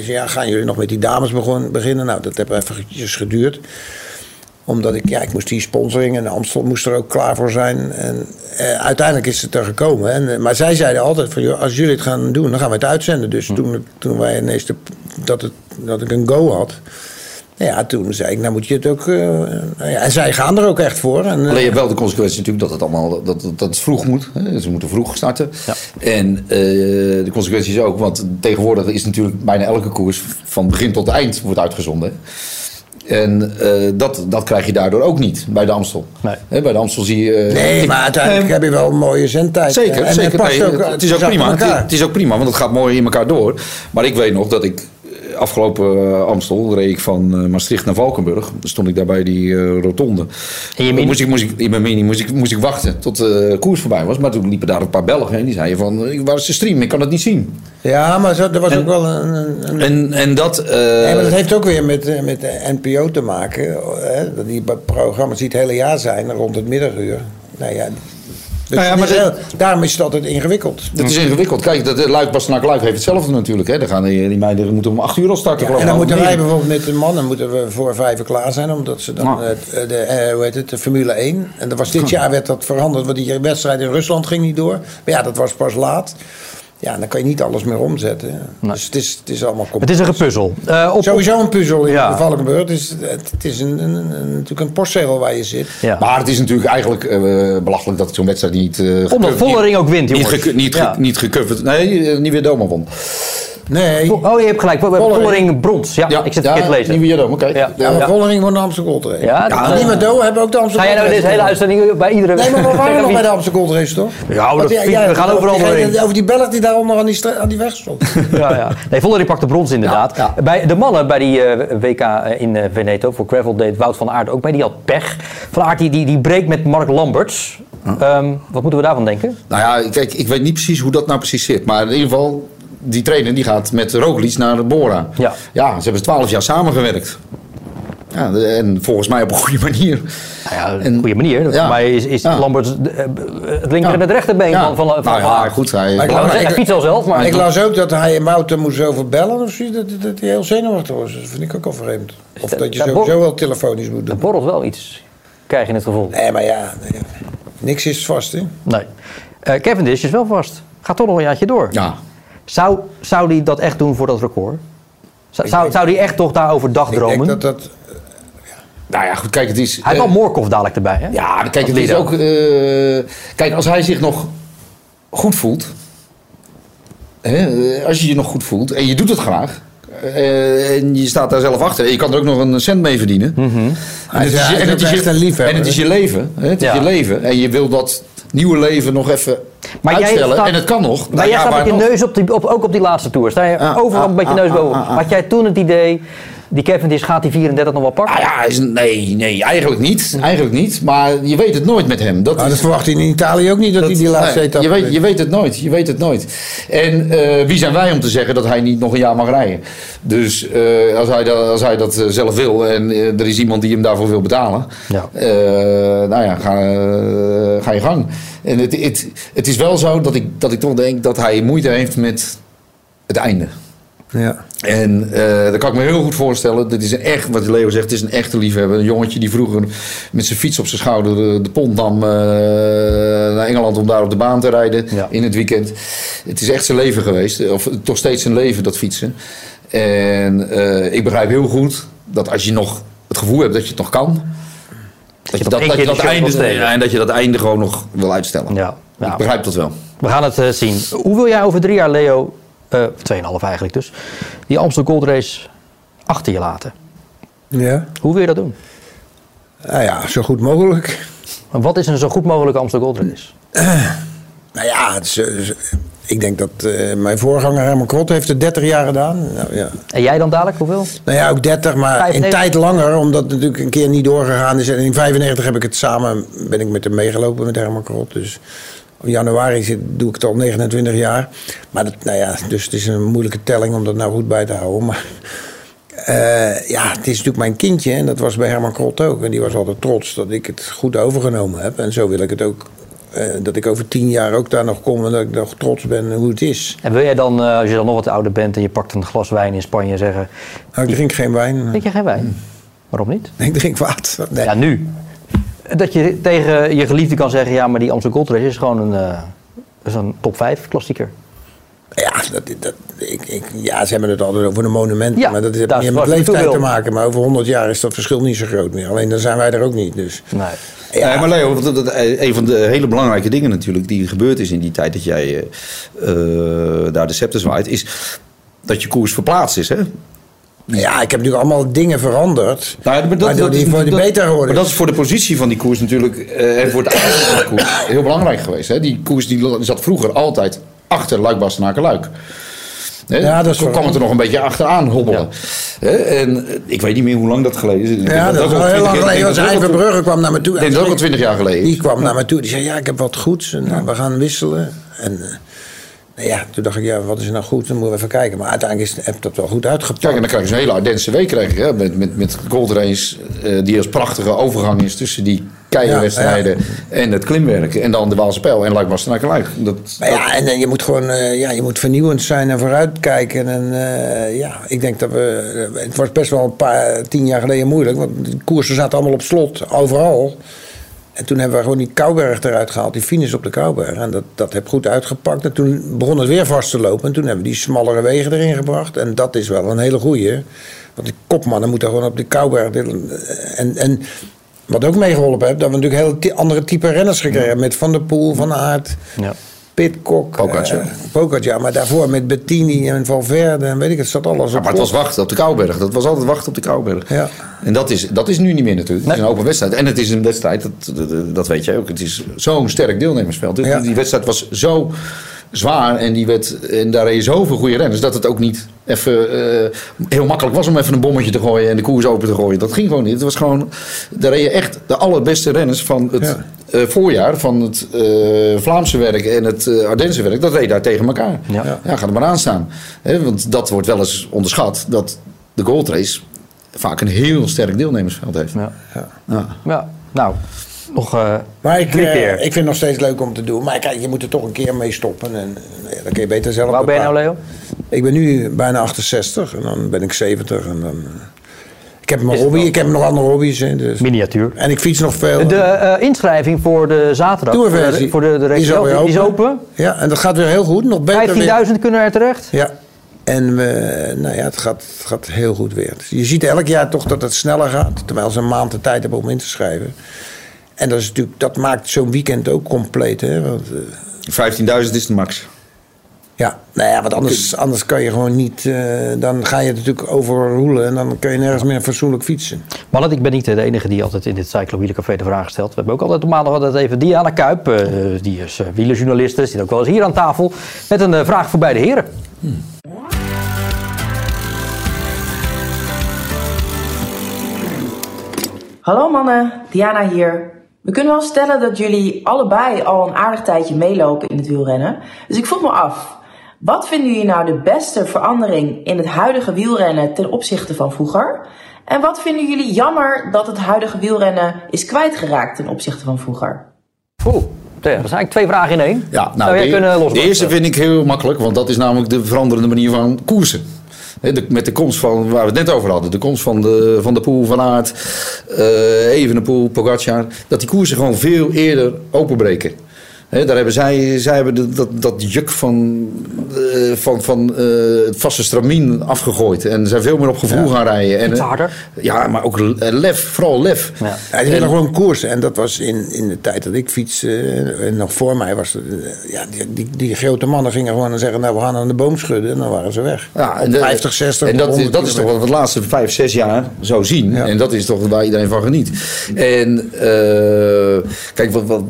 ze... Ja, gaan jullie nog met die dames begon, beginnen? Nou, dat heeft eventjes geduurd. Omdat ik... Ja, ik moest die sponsoring. En Amstel moest er ook klaar voor zijn. En eh, uiteindelijk is het er gekomen. En, eh, maar zij zeiden altijd van... Joh, als jullie het gaan doen, dan gaan we het uitzenden. Dus Hm. toen, toen wij ineens... De, dat, het, dat ik een go had... Ja, toen zei ik, nou moet je het ook... eh, nou ja, en zij gaan er ook echt voor. En, Alleen je hebt wel de consequentie natuurlijk dat het allemaal dat, dat, dat het vroeg moet. Hè? Ze moeten vroeg starten. Ja. En de consequentie is ook, want tegenwoordig is natuurlijk bijna elke koers van begin tot eind wordt uitgezonden. En eh, dat, dat krijg je daardoor ook niet bij de Amstel. Nee. Hè, bij de Amstel zie je. eh, Nee, ik- maar uiteindelijk eh, heb je wel een mooie zendtijd. Zeker, En het zeker. past Nee, ook, het, het is ook prima. Het, het is ook prima, want het gaat mooi in elkaar door. Maar ik weet nog dat ik eh, afgelopen eh, Amstel reed ik van eh, Maastricht naar Valkenburg. Dan stond ik daar bij die eh, rotonde. In je mini? Moest ik, moest ik, in mijn mini moest ik, moest ik wachten tot de koers voorbij was. Maar toen liepen daar een paar Belgen en die zeiden van, waar is de stream? Ik kan het niet zien. Ja, maar zo, er was ook wel een... een, een- En, en dat... eh, Nee, maar dat heeft ook weer met, met de NPO te maken. Hè? Dat die programma's die het hele jaar zijn, rond het middaguur. Nou ja, dus Nou ja, maar is de- heel- daarom is het altijd ingewikkeld. Dat is ingewikkeld. Kijk, dat, eh, Luik Bastenaak Luik heeft hetzelfde natuurlijk. Hè. Dan gaan die, die meiden moeten om acht uur al starten. Ja, geloof en dan moeten wij bijvoorbeeld met de mannen moeten we voor vijf uur klaar zijn, omdat ze dan Ah. de, eh, hoe heet het, de Formule 1. En dat was dit jaar werd dat veranderd, want die wedstrijd in Rusland ging niet door. Maar ja, dat was pas laat. Ja, dan kan je niet alles meer omzetten. Dus het is, het is allemaal Het complex. is een gepuzzel. Eh, op, Sowieso een puzzel in Ja. de Valkenburg. Het is, het, het is een, een, een- natuurlijk een postzegel waar je zit. ja. Maar het is natuurlijk eigenlijk eh, belachelijk dat zo'n wedstrijd niet... eh, Omdat Vollering ook wint, Niet, jongens. niet, ge- Ja. niet gecoverd. Nee, niet weer Doma won. Nee, Oh, je hebt gelijk. Vollering, brons. Ja, ik zit het verkeerd te lezen. Niet weer Doma, kijk. Ja. ja, maar Ja. Vollering wordt de Amsterdam Gold Race. Ja, Ja, dat- die met Do hebben ook de Amsterdam Ga jij nou deze hele uitzending bij iedere... Nee, maar we waren nog bij de Amsterdam Gold Race, toch? Ja, dat- we gaan overal doorheen. Over die Belg die daaronder aan die, aan die weg stond. Ja, ja. Nee, Vollering pakt de brons inderdaad. Ja, Bij de mannen bij die eh, WK in eh, Veneto voor gravel deed Wout van Aert ook mee. Die had pech. Van Aert die, die, die breekt met Mark Lamberts. Ehm, wat moeten we daarvan denken? Nou ja, kijk, ik weet niet precies hoe dat nou precies zit. Maar in ieder geval, die trainer die gaat met Roglic naar de Bora. Ja. Ja, ze hebben twaalf jaar samengewerkt. Ja, en volgens mij op een goede manier. Nou ja, En- een goede manier. ja. Voor mij is, is Ja. Lamberts eh, eh, het linker Ja. en het rechterbeen Ja. van, van, van, Nou ja, goed, hij- Hij, Maar ik- hij fietst al zelf, maar... ik las ook dat hij en Wouter moest over bellen of zo. Dat, dat hij heel zenuwachtig was. Dat vind ik ook al vreemd. Of dat- dat je dat sowieso wel telefonisch moet Er doen. borrelt wel iets, krijg je het gevoel. Nee, maar ja, nee, niks is vast, hè? Nee. Eh Cavendish is wel vast. Gaat toch nog een jaartje door. Ja. Zou, zou die dat echt doen voor dat record? Zou, zou, zou die echt toch daarover Ik dagdromen? denk dat dat... Nou ja, goed, kijk, het is... Hij heeft eh, wel Morkov dadelijk erbij, hè? Ja, kijk, het is ook. eh, kijk, als hij zich nog goed voelt. Hè, eh, als je je nog goed voelt en je doet het graag. eh, en je staat daar zelf achter. En je kan er ook nog een cent mee verdienen. En het is, je- is en het is je- echt een liefhebber, En het is je leven. Hè? Het is Ja. je leven. En je wil dat nieuwe leven nog even Maar jij uitstellen. staat- en het kan nog. Maar jij staat met je nog? neus op die, op, ook op die laatste tour. Sta je Ah, overal ah, met je neus boven. ah. Had jij toen het idee die Cavendish gaat die 34 nog wel pakken? Ah ja, is, nee, nee, eigenlijk niet. Eigenlijk niet. Maar je weet het nooit met hem. Dat is- dat verwacht hij in Italië ook niet, dat, hij die laatste nee, etappe... je, weet, je weet het nooit. Je weet het nooit. En eh, wie zijn wij om te zeggen dat hij niet nog een jaar mag rijden? Dus eh, als, hij dat, als hij dat eh, zelf wil en er is iemand die hem daarvoor wil betalen, Ja. eh, nou ja, ga, ga je gang. En het, het, het is wel zo dat ik, dat ik toch denk dat hij moeite heeft met het einde. Ja. En eh dat kan ik me heel goed voorstellen. Dit is een echt, wat Leo zegt, het is een echte liefhebber. Een jongetje die vroeger met zijn fiets op zijn schouder de, de pont nam eh, naar Engeland om daar op de baan te rijden Ja. in het weekend. Het is echt zijn leven geweest. Of toch steeds zijn leven, dat fietsen. En eh, ik begrijp heel goed dat als je nog het gevoel hebt dat je het nog kan. Dat je dat, dat, je de einde, ja, en dat je dat einde gewoon nog wil uitstellen. Ja. Ja. Ik begrijp dat wel. We gaan het eh, zien. Hoe wil jij over drie jaar, Leo, eh 2,5 eigenlijk dus, die Amstel Gold Race achter je laten? ja. Hoe wil je dat doen? Nou ja, zo goed mogelijk. En Wat is een zo goed mogelijke Amstel Gold Race? Nou ja, het is, eh, ik denk dat eh, mijn voorganger Herman Krot heeft het 30 jaar gedaan. Nou ja, En jij dan dadelijk, hoeveel? nou ja ook 30, maar in 95. tijd langer, omdat het natuurlijk een keer niet doorgegaan is. En in 95 heb ik het samen, ben ik met hem meegelopen met Herman Krot. Dus in januari zit, doe ik het al 29 jaar. Maar dat, nou ja, dus het is een moeilijke telling om dat nou goed bij te houden. Maar eh, ja, het is natuurlijk mijn kindje en dat was bij Herman Krot ook. En die was altijd trots dat ik het goed overgenomen heb. En zo wil ik het ook, eh, dat ik over tien jaar ook daar nog kom en dat ik nog trots ben hoe het is. En wil jij dan, eh, als je dan nog wat ouder bent en je pakt een glas wijn in Spanje, zeggen: Nou, ik drink geen wijn, Drink je geen wijn? Waarom niet? ik drink water. Nee. Ja, nu. Dat je tegen je geliefde kan zeggen: ja, maar die Amstel Gold Race is gewoon een, eh, is een top 5 klassieker. Ja, dat, dat, ik, ik, ja, ze hebben het altijd over de monumenten. Ja, maar dat heeft niet is met leeftijd te maken. Maar over 100 jaar is dat verschil niet zo groot meer. Alleen dan zijn wij er ook niet. Dus. Nee. Ja, Nee, maar Leo, dat, dat, een van de hele belangrijke dingen natuurlijk die gebeurd is in die tijd dat jij eh, eh, daar de scepter zwaait, is dat je koers verplaatst is. Hè? Ja, ik heb natuurlijk allemaal dingen veranderd. Nou, maar waardoor die voor geworden Maar dat is. is voor de positie van die koers natuurlijk, eh, en voor het einde van de koers, heel belangrijk geweest. Hè? Die koers die zat vroeger altijd achter Luik Bastenaken Luik. Hè? Ja, dat is Toen kwam het er nog een beetje achteraan hobbelen. Hè? En eh, ik weet niet meer hoe lang dat geleden is. Ja, dat is al heel 20 lang geleden. Want denk dat het ook al- Iver Brugge kwam naar me toe. Ik denk dat het ook al 20 jaar geleden Die is. kwam naar me toe. Die zei, ja, ik heb wat goeds. En eh, we gaan wisselen. En eh, nou ja, toen dacht ik, ja, wat is er nou goed? Dan moeten we even kijken. Maar uiteindelijk is, heb ik dat wel goed uitgepakt. Kijk, en dan krijg je zo'n hele Ardense week krijg je, hè? Met, met, met Gold Race, eh, die als prachtige overgang is tussen die keienwedstrijden en het klimwerk. En dan de Waalse Pijl en Luik Bastenaken Luik. Dat, Maar ja, en je moet gewoon eh, ja, je moet vernieuwend zijn en vooruitkijken. En eh, ja, ik denk dat we. het was best wel een paar, tien jaar geleden moeilijk. Want de koersen zaten allemaal op slot, overal. En toen hebben we gewoon die Kouberg eruit gehaald, die finish op de Kouberg. En dat, dat heb goed uitgepakt. En toen begon het weer vast te lopen. En toen hebben we die smallere wegen erin gebracht. En dat is wel een hele goeie. Want die kopmannen moeten gewoon op de Kouberg. En, en wat ook meegeholpen heeft, dat we natuurlijk heel andere type renners gekregen hebben. Met Van der Poel, Van Aert. Ja. Pitcock, Pogacar. Pogacar, maar daarvoor met Bettini en Valverde en weet ik het, zat alles Ja, op maar het was wachten op de Kouberg. Dat was altijd wachten op de Kouberg. Ja. En dat is, dat is nu niet meer natuurlijk. Het is een open wedstrijd. En het is een wedstrijd, dat, dat, dat weet jij ook. Het is zo'n sterk deelnemersveld. Ja. Die wedstrijd was zo zwaar en, die werd, en daar reden zoveel goede renners... dat het ook niet even eh, heel makkelijk was om even een bommetje te gooien... en de koers open te gooien. Dat ging gewoon niet. Het was gewoon... Daar reden echt de allerbeste renners van het Ja. eh, voorjaar... van het eh, Vlaamse werk en het eh Ardense werk... dat reed daar tegen elkaar. Ja. Ja, ga er maar aan staan. Hè, want dat wordt wel eens onderschat... dat de Gold Race vaak een heel sterk deelnemersveld heeft. Ja. Ja. ja. Nou, nog eh Maar ik, drie eh, keer. ik vind het nog steeds leuk om te doen. Maar kijk, je moet er toch een keer mee stoppen. En, ja, dan kun je beter zelf Waar ben je nou. Leo? Ik ben nu bijna 68 en dan ben ik 70. En dan, eh, ik heb mijn hobby, ik heb nog andere hobby's. Hè, dus. Miniatuur. En ik fiets nog veel. De inschrijving voor de zaterdag, voor de, Tourversie. voor de, de Die is open. Ja, en dat gaat weer heel goed. Nog beter weer. 15.000 kunnen er terecht. Ja. En we, nou ja, het gaat, het gaat heel goed weer. Je ziet elk jaar toch dat het sneller gaat. Terwijl ze een maand de tijd hebben om in te schrijven. En dat, is natuurlijk, dat maakt zo'n weekend ook compleet. Hè? Want, eh, 15.000 is de max. ja, nou ja, want anders, anders kan je gewoon niet. eh, dan ga je het natuurlijk overroelen en dan kan je nergens meer fatsoenlijk fietsen. Mannen, ik ben niet de enige die altijd in dit Cyclo-wielercafé de vraag stelt. We hebben ook altijd op maandag altijd even Diana Kuip. eh, die is uh, wielerjournaliste, zit ook wel eens hier aan tafel. Met een eh, vraag voor beide heren. Hallo mannen, Diana hier. We kunnen wel stellen dat jullie allebei al een aardig tijdje meelopen in het wielrennen. Dus ik vroeg me af, wat vinden jullie nou de beste verandering in het huidige wielrennen ten opzichte van vroeger? En wat vinden jullie jammer dat het huidige wielrennen is kwijtgeraakt ten opzichte van vroeger? Oeh, dat zijn eigenlijk twee vragen in één. Ja, nou, Zou jij de, kunnen de eerste vind ik heel makkelijk, want dat is namelijk de veranderende manier van koersen. Met de komst van, waar we het net over hadden, de komst van de, van de Poel, Van Aert, eh Evenepoel, Pogacar, dat die koersen gewoon veel eerder openbreken. Hè, daar hebben zij, zij hebben de- dat, dat juk van, eh, van, van eh, het vaste stramien afgegooid. En zijn veel meer op gevoel gaan rijden. En, Iets eh, harder. Ja, maar ook lef, vooral lef. Ja. Ja, die willen gewoon koersen. En dat was in, in de tijd dat ik fietste, eh, en nog voor mij was ja, die, die, die grote mannen gingen gewoon zeggen, nou we gaan aan de boom schudden. En dan waren ze weg. Ja, Op de- 50, 60, En dat, is- 100 dat is toch wat we de laatste vijf, zes jaar zo zien. Ja. En dat is toch waar iedereen van geniet. En eh, kijk, wat, wat,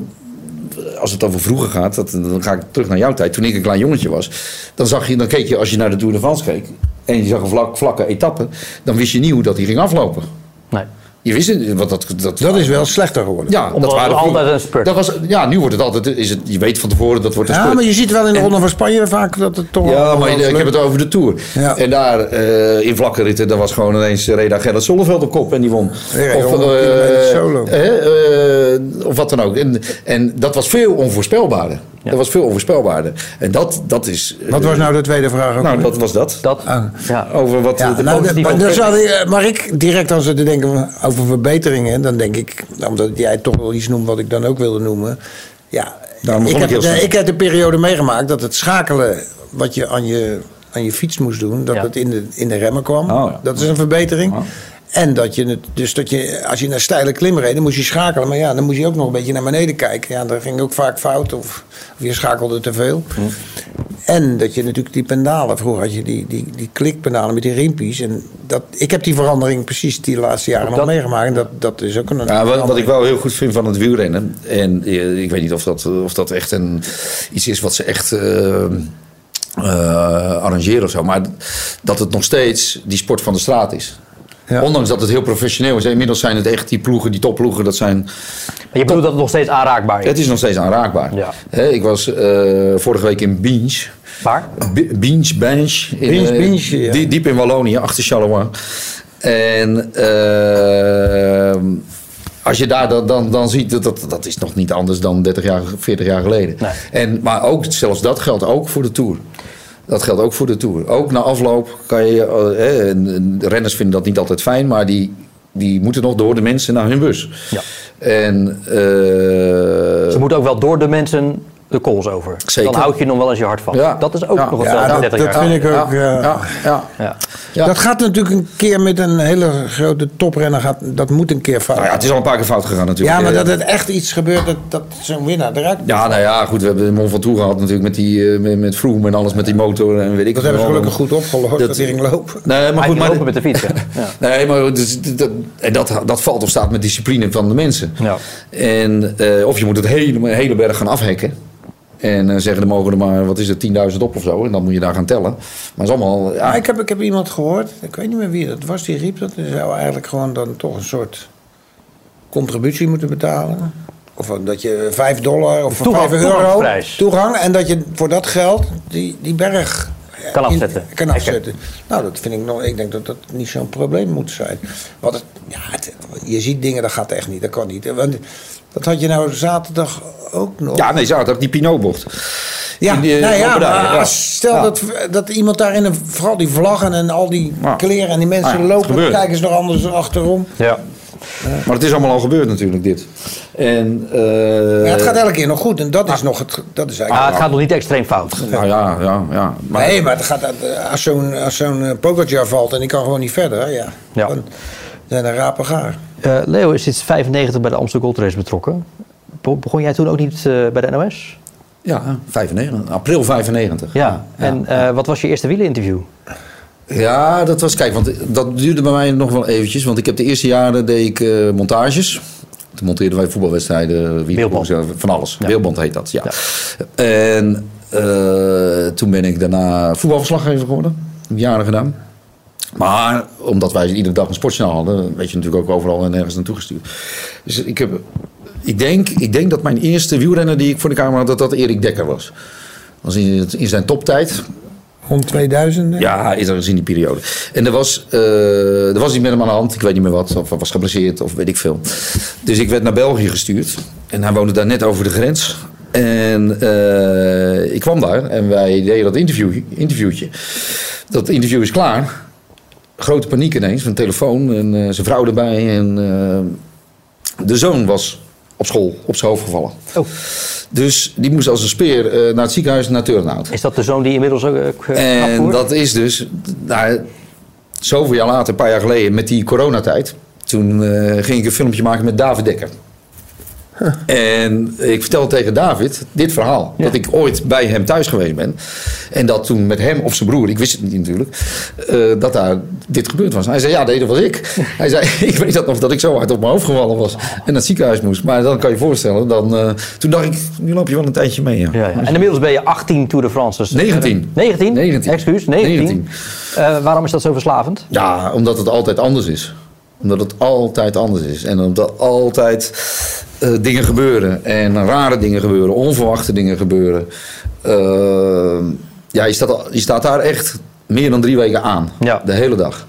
als het over vroeger gaat, dan ga ik terug naar jouw tijd. Toen ik een klein jongetje was, dan, zag je, dan keek je als je naar de Tour de France keek. En je zag een vlak, vlakke etappe. Dan wist je niet hoe dat die ging aflopen. Nee. Je wist het, want dat, dat, Dat is wel slechter geworden. Ja, Omdat het vroeger- altijd een spurt. Dat was, ja, nu wordt het altijd, is het, je weet van tevoren dat wordt een Ja, spurt. maar je ziet wel in de Ronde van Spanje vaak dat het toch... Ja, maar ik heb het over de Tour. Ja. En daar eh, in vlakke ritten, daar was gewoon ineens Reda Gerrit Zonneveld op kop en die won. Ja, of, 100 eh, solo. eh, of wat dan ook. En, en dat was veel onvoorspelbaarder. Dat was veel onvoorspelbaarder. En dat, dat is... Wat was nou de tweede vraag? ook Nou, dat was dat. Dat, Ah. ja. Over wat Ja, de nou, de- positieve... maar, ik, maar ik direct als we te denken over verbeteringen, dan denk ik, omdat jij toch wel iets noemt wat ik dan ook wilde noemen. Ja, Daarom ik begon heb, ik de- snel. ik heb de periode meegemaakt dat het schakelen wat je aan je, aan je fiets moest doen, dat Ja. het in de, in de remmen kwam. Oh, ja. Dat is een verbetering. Ja. En dat je het, dus dat je, als je naar steile klim reed, dan moest je schakelen. Maar ja, dan moest je ook nog een beetje naar beneden kijken. Ja, dat ging ook vaak fout of, of je schakelde te veel. En dat je natuurlijk die pendalen, vroeger had je die, die, die klikpendalen met die riempies. En dat, ik heb die verandering precies die laatste jaren nog dat- meegemaakt. En dat, dat is ook een Ja, wat, wat ik wel heel goed vind van het wielrennen. En eh, ik weet niet of dat, of dat echt een, iets is wat ze echt eh, arrangeren of zo. Maar dat het nog steeds die sport van de straat is. Ja. Ondanks dat het heel professioneel is. Inmiddels zijn het echt die ploegen, die topploegen. Dat zijn, Maar je bedoelt dat het nog steeds aanraakbaar is. het is nog steeds aanraakbaar. Ja. Ik was eh, vorige week in Binge. Waar? B- Binge, Bench. In, eh, ja. die- diep in Wallonië, achter Charleroi. En eh, als je daar dan, dan, dan ziet, dat, dat, dat is nog niet anders dan 30 jaar, 40 jaar geleden. Nee. En, maar ook, zelfs dat geldt ook voor de Tour. Dat geldt ook voor de Tour. Ook na afloop kan je... eh, en- renners vinden dat niet altijd fijn, maar die, die moeten nog door de mensen naar hun bus. Ja. En... eh, Ze moeten ook wel door de mensen de kools over. Zeker. Dan houd je nog wel eens je hart vast. Ja. Dat is ook Ja. nog Ja, hetzelfde dat- 30 dat jaar. vind ik ook, ja. ja, ja. Ja. Ja. Dat gaat natuurlijk een keer met een hele grote toprenner. Gaat, dat moet een keer fout. Nou ja, het is al een paar keer fout gegaan natuurlijk. Ja, maar Eh, dat het echt iets gebeurt dat, dat zo'n winnaar eruit Ja, nou ja, goed. We hebben de Mont Ventoux gehad natuurlijk met, die, eh, met, met en alles met die motor en weet ik Dat wat hebben ze allemaal. gelukkig goed opgelost, Dat- dat hij ging lopen. Nee, maar goed, maar, lopen met de fiets. Ja. nee, maar dus, dat, en dat, dat valt of staat met discipline van de mensen. Ja. En, eh, of je moet het hele, hele berg gaan afhekken. En eh, zeggen, er mogen er maar, wat is het, 10.000 op of zo. En dan moet je daar gaan tellen. Maar het is allemaal, ja, Ja, ik, heb, ik heb iemand gehoord, ik weet niet meer wie dat was, die riep dat. Je zou eigenlijk gewoon dan toch een soort contributie moeten betalen. Of dat je 5 dollar of Toegang- 5 euro toegang. En dat je voor dat geld die, die berg Kan in- afzetten. kan afzetten. Nou, dat vind ik nog. Ik denk dat dat niet zo'n probleem moet zijn. Want het, ja, het- je ziet dingen, dat gaat echt niet. Dat kan niet. Want dat had je nou zaterdag ook nog. ja, nee, zaterdag die Pinot-bocht. Ja, die, eh, nou ja, maar stel Ja. dat, dat iemand daar in een, vooral die vlaggen en al die Ja. kleren en die mensen Ah ja, het lopen, gebeurt. kijken ze nog anders achterom. Ja. Maar het is allemaal al gebeurd natuurlijk, dit. En, eh, Ja, het gaat elke keer nog goed en dat is nog het, dat is Ah, eigenlijk... het gaat nog niet extreem fout. Nou ja, ja, ja. Maar, nee, maar het gaat, eh, als zo'n als zo'n eh, Pogacar valt en die kan gewoon niet verder, ja, Ja. dan zijn er rapen gaar. Eh, Leo is sinds 95 bij de Amsterdam Gold Race betrokken. Be- Begon jij toen ook niet eh, bij de NOS? Ja, 95, april 95. Ja. En eh, wat was je eerste wieleninterview? Ja, dat was, kijk, want dat duurde bij mij nog wel eventjes. Want ik heb de eerste jaren deed ik montages. Toen monteerden wij voetbalwedstrijden, wielband, van alles. Ja. Heet dat, ja. En toen ben ik daarna voetbalverslaggever geworden. Jaren gedaan. Maar omdat wij iedere dag een sportjournaal hadden, weet je natuurlijk ook overal en nergens naartoe gestuurd. Dus ik, heb, ik, denk, ik denk dat mijn eerste wielrenner die ik voor de camera had, dat dat Erik Dekker was. was in, in zijn toptijd. Rond 2000? hè? Ja, is er in die periode. En er was, eh, er was iets met hem aan de hand. Ik weet niet meer wat. Of was geblesseerd of weet ik veel. Dus ik werd naar België gestuurd. En hij woonde daar net over de grens. En eh, ik kwam daar en wij deden dat interview, interviewtje. Dat interview is klaar. Grote paniek ineens van telefoon. En eh, zijn vrouw erbij. En eh, de zoon was op school op zijn hoofd gevallen. Oh. Dus die moest als een speer eh, naar het ziekenhuis naar Turnhout. Is dat de zoon die inmiddels ook En dat is dus, nou, zoveel jaar later, een paar jaar geleden, met die coronatijd. Toen ging ik een filmpje maken met David Dekker. En ik vertelde tegen David dit verhaal. Dat ik ooit bij hem thuis geweest ben. En dat toen met hem of zijn broer, ik wist het niet natuurlijk, eh, dat daar dit gebeurd was. Hij zei, ja, nee, dat was ik. Hij zei, ik weet dat nog, dat ik zo hard op mijn hoofd gevallen was. En naar het ziekenhuis moest. Maar dan kan je je voorstellen, dan, eh, toen dacht ik, nu loop je wel een tijdje mee. Ja. Ja, ja. En inmiddels ben je 18 Tour de France. Dus 19. 19? 19. Excuus, 19. 19. Eh, waarom is dat zo verslavend? Ja, omdat het altijd anders is. Omdat het altijd anders is. En omdat altijd eh, dingen gebeuren. En rare dingen gebeuren. Onverwachte dingen gebeuren. Eh, ja, je staat, je staat daar echt meer dan drie weken aan. Ja. De hele dag.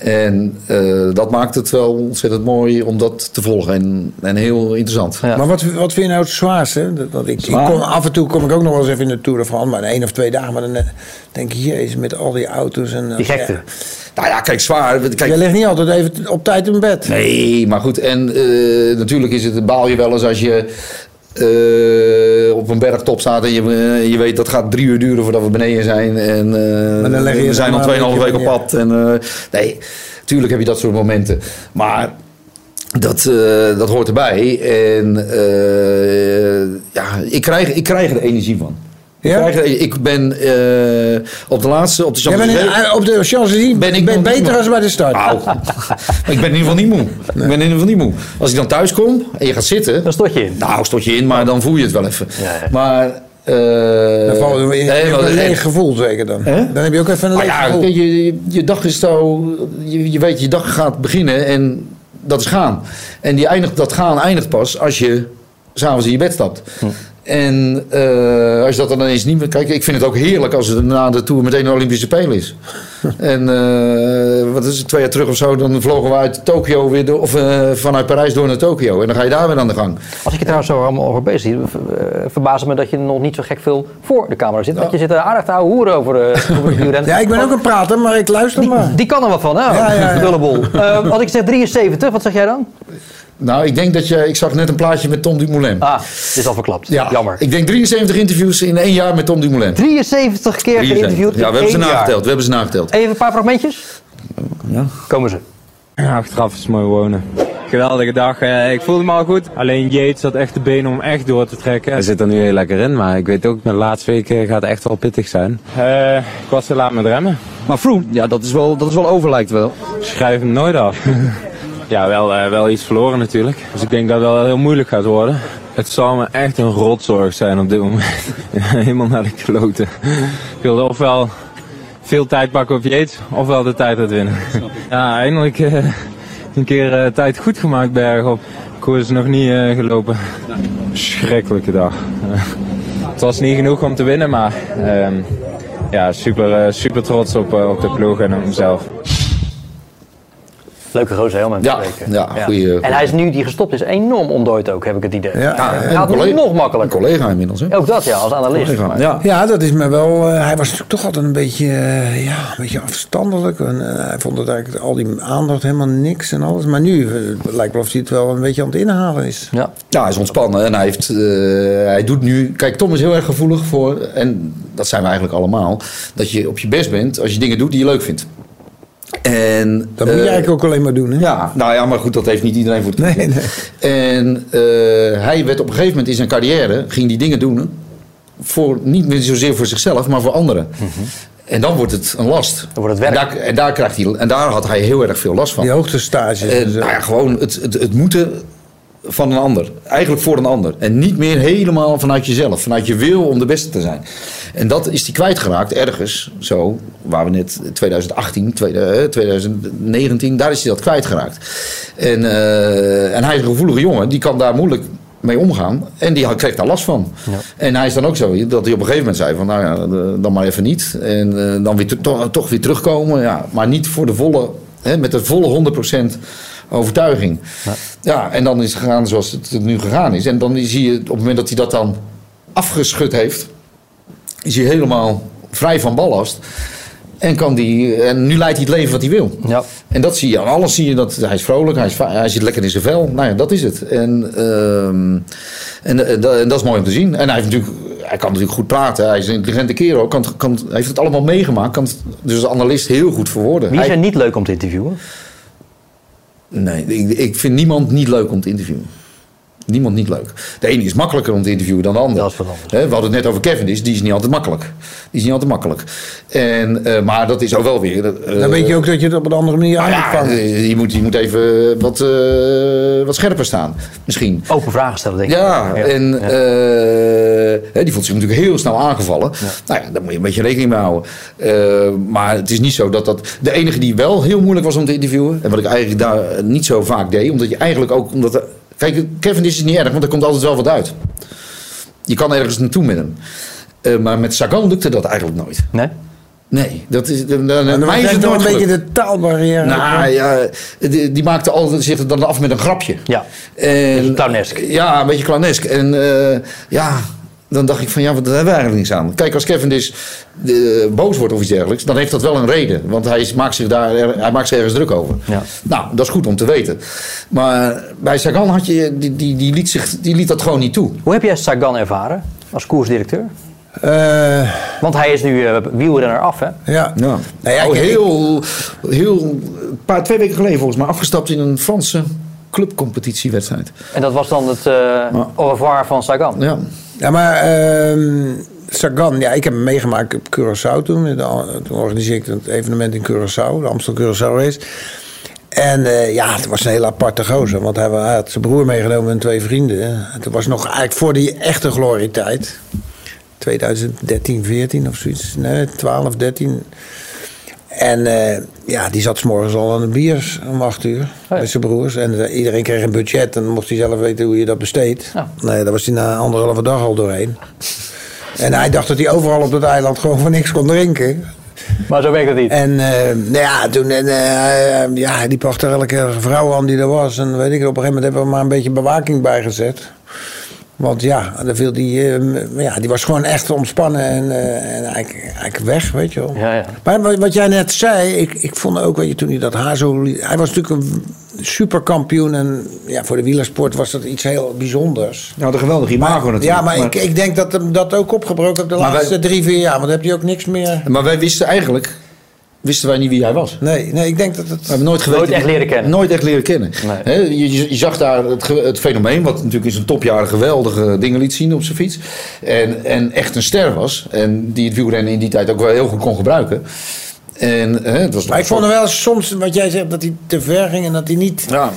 En eh, dat maakt het wel ontzettend mooi om dat te volgen. En, en heel interessant. Ja. Maar wat, wat vind je nou het zwaarste? Dat, dat ik, ik kom, af en toe kom ik ook nog wel eens even in de Tour de France, maar één of twee dagen. Maar dan eh, denk ik, jezus, met al die auto's en... Die gekte. Ja. Nou ja, kijk, zwaar. Kijk, Jij ligt niet altijd even op tijd in bed. Nee, maar goed. En eh, natuurlijk is het, baal je wel eens als je eh, op een bergtop staat en je, eh, je weet dat gaat drie uur duren voordat we beneden zijn. En je we zijn al maar een 2,5 beetje weken op pad. En, nee, natuurlijk heb je dat soort momenten. Maar dat, dat hoort erbij. En ja, ik krijg, ik krijg er energie van. Ik, Ja? ik ben eh, op de laatste, op de Champs-Élysées- in- eh, op de Champs-Élysées ben ik niet beter als bij de start. Ik ben in ieder geval niet moe. Ik ben in ieder geval niet moe. Als ik dan thuis kom en je gaat zitten. Dan stort je in. Nou, stort je in, maar dan voel je het wel even. Ja, ja. Maar. eh, Dan val je in nee, in een leeg gevoel zeker dan. Hè? Dan heb je ook even een leeg ja, gevoel. je, je, je dag is zo. Je, je weet, je dag gaat beginnen en dat is gaan. En die eindigt, dat gaan eindigt pas als je s'avonds in je bed stapt. Hm. En eh, als je dat dan ineens niet meer... Kijk, ik vind het ook heerlijk als het na de Tour meteen een Olympische Spelen is. en eh, wat is het, twee jaar terug of zo, dan vlogen we uit Tokio weer door, of eh, vanuit Parijs door naar Tokio. En dan ga je daar weer aan de gang. Als ik je trouwens zo allemaal over bezig zie, ver- eh, verbaast me dat je nog niet zo gek veel voor de camera zit. Want je zit er aardig te ouwe hoeren over, eh, over het wielrennen. Ja, ik ben ook een prater, maar ik luister maar. Die, kan er wat van, hè? Ja, ja, als ik zeg 73, wat zeg jij dan? Nou, ik denk dat je... Ik zag net een plaatje met Tom Dumoulin. Ah, dit is al verklapt. ja, Jammer. Ik denk 73 interviews in één jaar met Tom Dumoulin. 73 keer 73. geïnterviewd Ja, we hebben ze nageteld. We hebben ze nageteld. Even een paar fragmentjes. Ja. Komen ze. Ja, achteraf is mooi wonen. Geweldige dag. eh, Ik voelde me al goed. Alleen Yates had echt de benen om echt door te trekken. Hij zit er nu heel lekker in, maar ik weet ook, de laatste weken gaat het echt wel pittig zijn. Eh, ik was te laat met remmen. Maar Froome, ja, dat is wel, dat is wel over lijkt wel. Schrijf hem nooit af. ja, wel, eh, wel iets verloren natuurlijk. Dus ik denk dat het wel heel moeilijk gaat worden. Het zal me echt een rotzorg zijn op dit moment. Helemaal naar de kloten. Ik wilde ofwel veel tijd pakken op Yates, ofwel de tijd uitwinnen. ja, eindelijk eh, een keer eh, tijd goed gemaakt bergop. Koers nog niet gelopen. Schrikkelijke dag. Het was niet genoeg om te winnen, maar ehm, ja, super, super trots op, op de ploeg en op mezelf. Leuke gozer, heel met Ja, ja, goeie- En hij is nu die gestopt is enorm ontdooid ook, heb ik het idee. Ja, Ja, ja, het En gaat een collega- nog Een makkelijker. collega inmiddels, hè? Ook dat ja, als analist. Ja. Ja, dat is me wel. eh, hij was natuurlijk toch altijd een beetje, eh, ja, een beetje afstandelijk. En, eh, hij vond het eigenlijk al die aandacht helemaal niks en alles. Maar nu het lijkt wel of hij het wel een beetje aan het inhalen is. Ja. Ja, hij is ontspannen en hij, heeft, eh, hij doet nu... Kijk, Tom is heel erg gevoelig voor, en dat zijn we eigenlijk allemaal... dat je op je best bent als je dingen doet die je leuk vindt. En, Dat moet je eh, eigenlijk ook alleen maar doen. Hè? Ja, nou ja, maar goed, dat heeft niet iedereen voor het Nee, kiezen. En eh, hij werd op een gegeven moment in zijn carrière... ging die dingen doen voor, niet meer zozeer voor zichzelf, maar voor anderen. En dan wordt het een last. Dan wordt het werk. En daar, en daar, krijgt hij, en daar had hij heel erg veel last van. Die hoogtestages. En, en zo. nou ja, gewoon het, het, het moeten van een ander. Eigenlijk voor een ander. En niet meer helemaal vanuit jezelf. Vanuit je wil om de beste te zijn. En dat is hij kwijtgeraakt ergens. Zo, waar we net 2018, 2019, daar is hij dat kwijtgeraakt. En, uh, en hij is een gevoelige jongen. Die kan daar moeilijk mee omgaan. En die kreeg daar last van. Ja. En hij is dan ook zo dat hij op een gegeven moment zei van nou ja, dan maar even niet. En uh, dan weer to toch weer terugkomen. Ja, maar niet voor de volle, hè, met de volle 100% overtuiging. Ja. ja. en dan is het gegaan zoals het nu gegaan is. En dan zie je op het moment dat hij dat dan afgeschud heeft, is hij helemaal vrij van ballast. En, kan die, en nu leidt hij het leven wat hij wil. Ja. En dat zie je aan alles. Zie je dat hij is vrolijk, hij, is, hij zit lekker in zijn vel. Nou ja, dat is het. En, uh, en, en, en, dat is mooi om te zien. En hij, heeft natuurlijk, hij kan natuurlijk goed praten. Hij is een intelligente kerel. Kan, kan, hij heeft het allemaal meegemaakt. Kan het dus als analist heel goed verwoorden. Wie is er niet leuk om te interviewen? Nee, ik, vind niemand niet leuk om te interviewen. Niemand niet leuk. De ene is makkelijker om te interviewen dan de ander. Dat is we hadden het net over Kevin, die is niet altijd makkelijk. Die is niet altijd makkelijk. En, uh, maar dat is ook wel weer. Uh, dan weet je ook dat je het op een andere manier nou aan ja, je, moet, je moet even wat, uh, wat scherper staan, misschien. Open vragen stellen, denk ik. Ja, ja. en ja. die voelt zich natuurlijk heel snel aangevallen. Nou ja, daar moet je een beetje rekening mee houden. maar het is niet zo dat dat. De enige die wel heel moeilijk was om te interviewen, en wat ik eigenlijk daar niet zo vaak deed, omdat je eigenlijk ook. Omdat Kijk, Kevin is niet erg, want er komt altijd wel wat uit. Je kan ergens naartoe met hem. Uh, maar met Sagan lukte dat eigenlijk nooit. Nee? Nee, dat is. Dan, dan mij is het nog een beetje de taalbarrière. Nou ja, die, die maakte altijd zich dan af met een grapje. Ja. En, clownesk. Ja, een beetje clownesk. En uh, ja, dan dacht ik van ja, wat daar hebben we eigenlijk niks aan. Kijk, als Kevin dus uh, boos wordt of iets dergelijks, dan heeft dat wel een reden. Want hij maakt zich, daar, hij maakt zich ergens druk over. Ja. Nou, dat is goed om te weten. Maar bij Sagan had je, die, die, die, liet zich, die liet dat gewoon niet toe. Hoe heb jij Sagan ervaren als koersdirecteur? Uh, Want hij is nu uh, wielrenner af, hè? Ja. ja. Nou ja oh, heel, heel, paar, twee weken geleden volgens mij afgestapt in een Franse clubcompetitiewedstrijd. En dat was dan het uh, au revoir van Sagan? Ja. Ja, maar uh, Sagan, ja, ik heb hem meegemaakt op Curaçao toen. Toen organiseerde ik het evenement in Curaçao, de Amstel Curaçao race. En uh, ja, het was een hele aparte gozer. Want hij, had zijn broer meegenomen en twee vrienden. Het was nog eigenlijk voor die echte glorietijd. 2013, 14 of zoiets. Nee, 12, 13. En uh, ja, die zat s'morgens al aan de bier om acht uur oh met zijn broers. En uh, iedereen kreeg een budget en dan mocht hij zelf weten hoe je dat besteedt. Oh. Nee, daar was hij na anderhalve dag al doorheen. en hij dacht dat hij overal op het eiland gewoon voor niks kon drinken. Maar zo werkt het niet. En uh, nou ja, toen uh, ja, hij liep achter elke vrouw aan die er was. En weet ik, op een gegeven moment hebben we maar een beetje bewaking bijgezet. Want ja, dan viel die, uh, ja, die was gewoon echt ontspannen en, uh, en eigenlijk, eigenlijk, weg, weet je wel. Ja, ja. Maar wat jij net zei, ik, ik vond ook, weet je, toen hij dat haar zo... Hij was natuurlijk een superkampioen en ja, voor de wielersport was dat iets heel bijzonders. Ja, de geweldige imago natuurlijk. Ja, maar, maar, Ik, ik denk dat hem dat ook opgebroken heeft de laatste drie, vier jaar. Want dan heb je ook niks meer... Maar wij wisten eigenlijk wisten wij niet wie hij was. Nee, nee ik denk dat het... We hebben nooit, geweten, nooit echt leren kennen. Nooit echt leren kennen. Nee. je, je, zag daar het, het, fenomeen, wat natuurlijk in zijn topjaren geweldige dingen liet zien op zijn fiets. En, en echt een ster was. En die het wielrennen in die tijd ook wel heel goed kon gebruiken. En, hè, het was maar ik vond er wel soms, wat jij zegt, dat hij te ver ging en dat hij niet... Ja.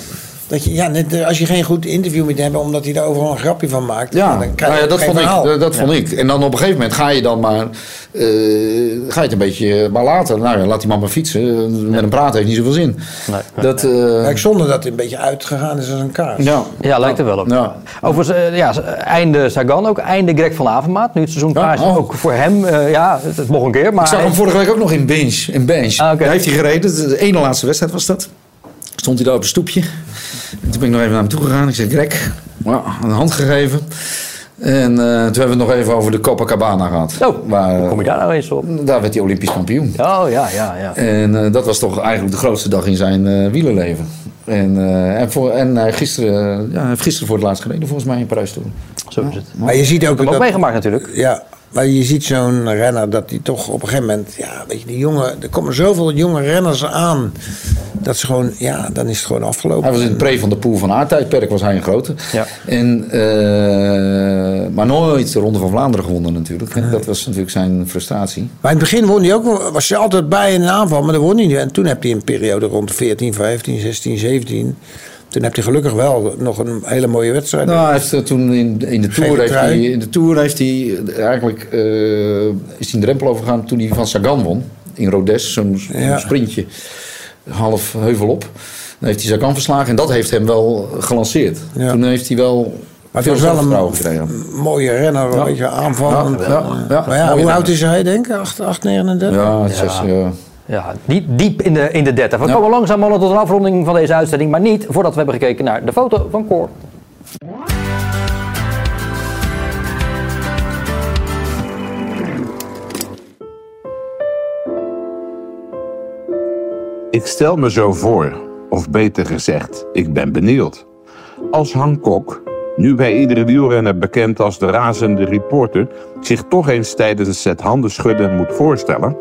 Dat je, ja, net, eh, als je geen goed interview moet hebben, omdat hij daar overal een grapje van maakt. Ja, dan nou ja dat, vond ik, eh, dat vond ik. En dan op een gegeven moment ga je dan maar. Uh, ga je het een beetje maar laten. Nou ja, laat die man maar fietsen. Met een praten heeft niet zoveel zin. Nee, dat, uh, ik zonder dat het een beetje uitgegaan is als een kaars. Ja, ja lijkt er wel op. Ja. Overigens, ja, einde Sagan ook, einde Greg van Avermaat. Nu het seizoen klaar is, oh. ook voor hem. ja, het, het, mocht een keer. Maar ik zag hem vorige week ook nog in Bench. In bench. Ah, okay. Hij heeft hij gereden. De ene laatste wedstrijd was dat. Stond hij daar op een stoepje. En toen ben ik nog even naar hem toe gegaan. Ik zei, Greg, een hand gegeven. En uh, toen hebben we het nog even over de Copacabana gehad. Oh, waar, hoe kom je daar nou eens op? Daar werd hij Olympisch kampioen. Oh, ja, ja, ja. En uh, dat was toch eigenlijk de grootste dag in zijn uh, wielerleven. En, en, voor, en hij gisteren, ja, heeft gisteren voor het laatst gereden, volgens mij in Parijs toen. Zo is het. Maar je ziet ook... Dat, ook meegemaakt natuurlijk. Ja, maar je ziet zo'n renner dat hij toch op een gegeven moment, ja, weet je, die jongen, er komen zoveel jonge renners aan. Dat ze gewoon, ja, dan is het gewoon afgelopen. Hij was in het pre van de pool van haar tijdperk, was hij een grote. Ja. En, uh, maar nooit de Ronde van Vlaanderen gewonnen natuurlijk. Dat was natuurlijk zijn frustratie. Maar in het begin won hij ook, was hij altijd bij in een aanval, maar dan won hij niet. En toen heb hij een periode rond 14, 15, 16, 17 Toen heb hij gelukkig wel nog een hele mooie wedstrijd. Nou, hij heeft toen in, in, de tour heeft hij, in de Tour heeft hij eh, eigenlijk eh, is hij een drempel overgegaan toen hij van Sagan won. In Rodez, zo'n Ja. sprintje. Half heuvel op. Dan heeft hij Sagan verslagen en dat heeft hem wel gelanceerd. Ja. Toen heeft hij wel Maar veel het was wel zelfvertrouwen een gekregen. mooie renner, een Ja. beetje aanvallend. Ja, ja, ja. maar ja, hoe oud is hij, denk ik? 8, 8 39? Ja, zes, ja. Ja, diep, diep in de, in de 30. We Ja. komen langzaam mannen tot een afronding van deze uitzending. Maar niet voordat we hebben gekeken naar de foto van Cor. Ik stel me zo voor, of beter gezegd, ik ben benieuwd. Als Han Kok, nu bij iedere wielrenner bekend als de razende reporter, zich toch eens tijdens het handenschudden moet voorstellen,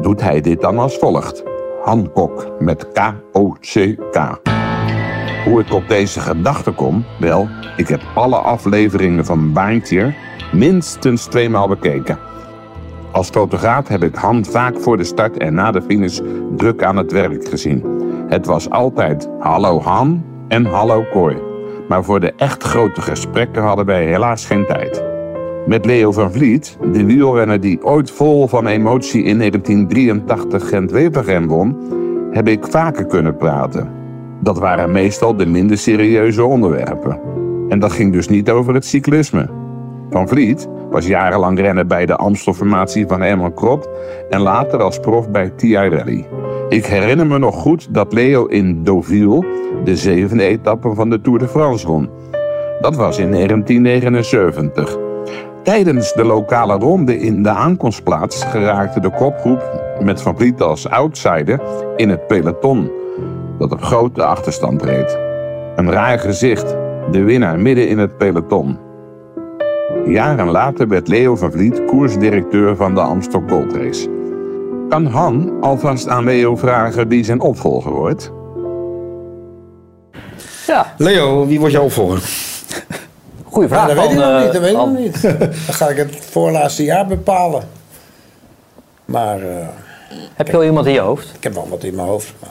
doet hij dit dan als volgt. Han Kok met K-O-C-K. Hoe ik op deze gedachte kom? Wel, ik heb alle afleveringen van Baantje minstens tweemaal bekeken. Als fotograaf heb ik Han vaak voor de start en na de finish druk aan het werk gezien. Het was altijd hallo Han en hallo Kooi. Maar voor de echt grote gesprekken hadden wij helaas geen tijd. Met Leo van Vliet, de wielrenner die ooit vol van emotie in 1983 Gent-Wevelgem won, heb ik vaker kunnen praten. Dat waren meestal de minder serieuze onderwerpen. En dat ging dus niet over het cyclisme. Van Vliet was jarenlang renner bij de Amstelformatie van Herman Krop en later als prof bij TI Rally. Ik herinner me nog goed dat Leo in Deauville de zevende etappe van de Tour de France won. Dat was in 1979. Tijdens de lokale ronde in de aankomstplaats geraakte de kopgroep met Van Vliet als outsider in het peloton dat op grote achterstand reed. Een raar gezicht, de winnaar midden in het peloton. Jaren later werd Leo van Vliet koersdirecteur van de Amstel Gold Race. Kan Han alvast aan Leo vragen wie zijn opvolger wordt? Ja, Leo, wie wordt jouw opvolger? Goede Ja, vraag. dat weet ik van, nog eh, niet, dat weet ik nog niet. Dan ga ik het voorlaatste jaar bepalen. Maar eh, Heb je al iemand in je hoofd? ik heb wel wat in mijn hoofd. Maar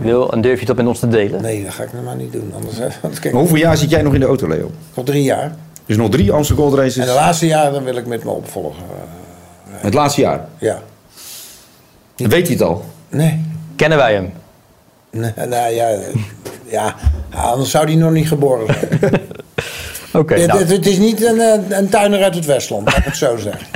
Wil, en durf je dat met ons te delen? nee, dat ga ik nog maar niet doen. Anders, eh, anders kijk Maar hoeveel jaar zit jij nog in de auto, Leo? nog drie jaar. Dus nog drie Amsterdam Gold En Races. de laatste jaar dan wil ik met mijn opvolger. eh, Het laatste jaar. ja. Weet hij het al? Nee. Kennen wij hem? nee. Nou ja, eh, ja, anders zou die nog niet geboren zijn. Oké, het, nou, het, het is niet een, eh, een tuiner uit het Westland, laat ik het zo zeggen.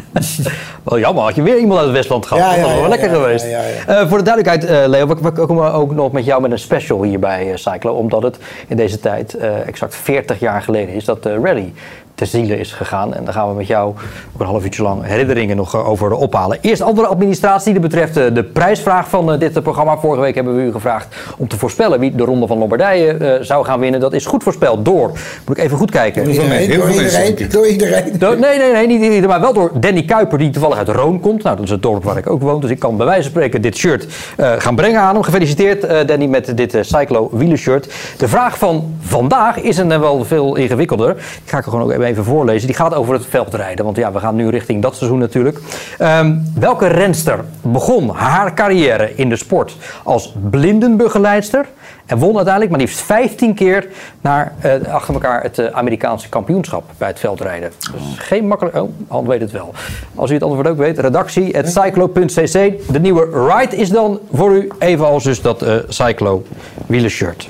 wel jammer. Had je weer iemand uit het Westland gehad? Ja, dat ja, was wel lekker geweest. Eh, voor de duidelijkheid, eh, Leo, we, we komen ook nog met jou met een special hier bij Cyclo. Omdat het in deze tijd exact 40 jaar geleden is dat de rally te ziele is gegaan. En daar gaan we met jou ook een half uurtje lang herinneringen nog eh, over ophalen. Eerst andere administratie, die betreft eh, de prijsvraag van eh, dit programma. Vorige week hebben we u gevraagd om te voorspellen wie de Ronde van Lombardije zou gaan winnen. Dat is goed voorspeld door, moet ik even goed kijken. Iedereen, door iedereen, ik. door iedereen. Nee, nee, nee, niet iedereen, maar wel door Danny Kuiper, die toevallig uit Roon komt. Nou, dat is het dorp waar ik ook woon, dus ik kan bij wijze van spreken dit shirt eh, gaan brengen aan hem. Gefeliciteerd, eh, Danny, met dit eh, Cyclo wielershirt. De vraag van vandaag is een wel veel ingewikkelder. Die ga ik er gewoon ook even voorlezen. Die gaat over het veldrijden, want ja, we gaan nu richting dat seizoen natuurlijk. Ehm, welke renster begon haar carrière in de sport als blindenbegeleidster en won uiteindelijk maar liefst 15 keer naar, eh, achter elkaar het eh, Amerikaanse kampioenschap bij het veldrijden. Dus geen makkelijk. Oh, Han weet het wel. Als u het antwoord ook weet, redactie het cyclo.cc. De nieuwe ride is dan voor u, evenals dus dat eh cyclo wielershirt.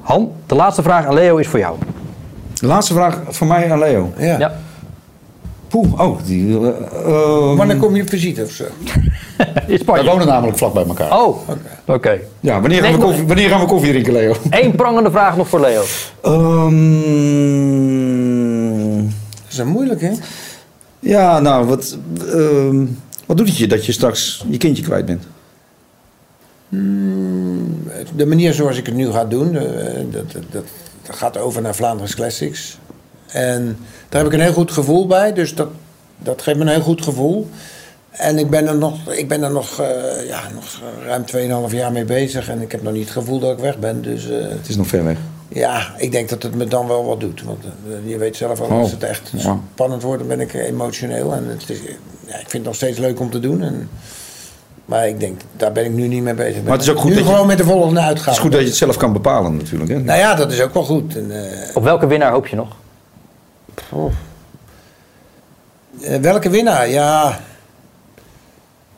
Han, de laatste vraag aan Leo is voor jou. Laatste vraag van mij aan Leo. Ja. Ja. Poeh, oh, die... eh, ehm, Wanneer kom je op visite of zo? In wij Spanje. wonen namelijk vlak bij elkaar. Oh, oké. Ja, wanneer gaan, we koffie, wanneer gaan we koffie drinken, Leo? Eén prangende vraag nog voor Leo. Ehm, Dat is een moeilijk, hè? ja, nou, wat, ehm, wat doet het je dat je straks je kindje kwijt bent? De manier zoals ik het nu ga doen, eh, dat, dat, dat, gaat over naar Vlaanderen Classics. En daar heb ik een heel goed gevoel bij, dus dat, dat geeft me een heel goed gevoel. En ik ben er nog, ik ben er nog, eh, ja, nog ruim 2,5 jaar mee bezig en ik heb nog niet het gevoel dat ik weg ben. Dus eh, Het is nog ver weg. ja, ik denk dat het me dan wel wat doet. Want eh, je weet zelf Oh, als het echt ja. spannend wordt, dan ben ik emotioneel. En het is, ja, ik vind het nog steeds leuk om te doen. En Maar ik denk, daar ben ik nu niet mee bezig. Maar het is ook goed nu dat je- gewoon met de volgende uitgaan. Het is goed dat je het zelf kan bepalen natuurlijk. Hè? Nou ja, dat is ook wel goed. En, eh, Op welke winnaar hoop je nog? eh, welke winnaar? Ja.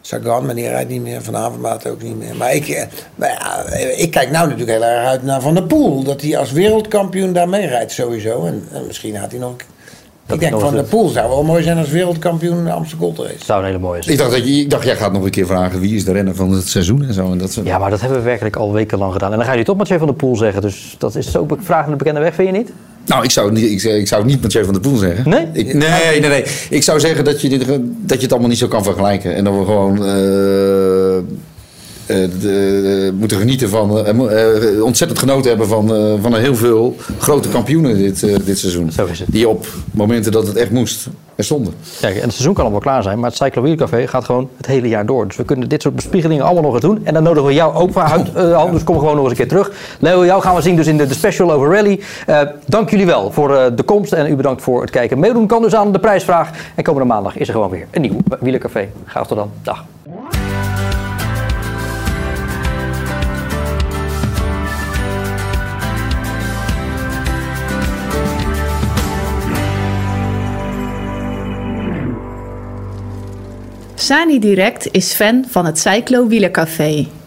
Sagan, maar die rijdt niet meer. Van Avermaat ook niet meer. Maar ik, eh, maar ja, ik kijk nou natuurlijk heel erg uit naar Van der Poel. Dat hij als wereldkampioen daar mee rijdt sowieso. En, en misschien had hij nog... ik denk Van der Poel zou wel mooi zijn als wereldkampioen de Amsterdam Gold Race. Zou een hele mooie zijn. Ik dacht, dat je, ik dacht, jij gaat nog een keer vragen wie is de renner van het seizoen en zo. En dat soort- Ja, maar dat hebben we werkelijk al wekenlang gedaan. En dan ga je toch Mathieu van der Poel zeggen. Dus dat is zo vraag naar de bekende weg, vind je niet? Nou, ik zou, het niet, ik, zou- ik zou het niet met Jay van der Poel zeggen. Nee? Ik, nee, nee, nee. Ik zou zeggen dat je, dit, dat je het allemaal niet zo kan vergelijken. En dat we gewoon eh, de- moeten genieten van... eh, eh, ontzettend genoten hebben van, eh, van heel veel grote kampioenen dit, eh, dit seizoen. Zo is het. Die op momenten dat het echt moest, er stonden. Kijk, en het seizoen kan al wel klaar zijn, maar het Cyclowheel gaat gewoon het hele jaar door. Dus we kunnen dit soort bespiegelingen allemaal nog eens doen. En dan nodigen we jou ook uit, eh, hand, dus kom gewoon nog eens een keer terug. Leo, jou gaan we zien dus in de, de special over rally. Eh, dank jullie wel voor eh, de komst en u bedankt voor het kijken. Meedoen kan dus aan de prijsvraag. En komende maandag is er gewoon weer een nieuw Wielercafé. Graag tot dan. Dag. Sani Direct is fan van het Cyclo Wielercafé.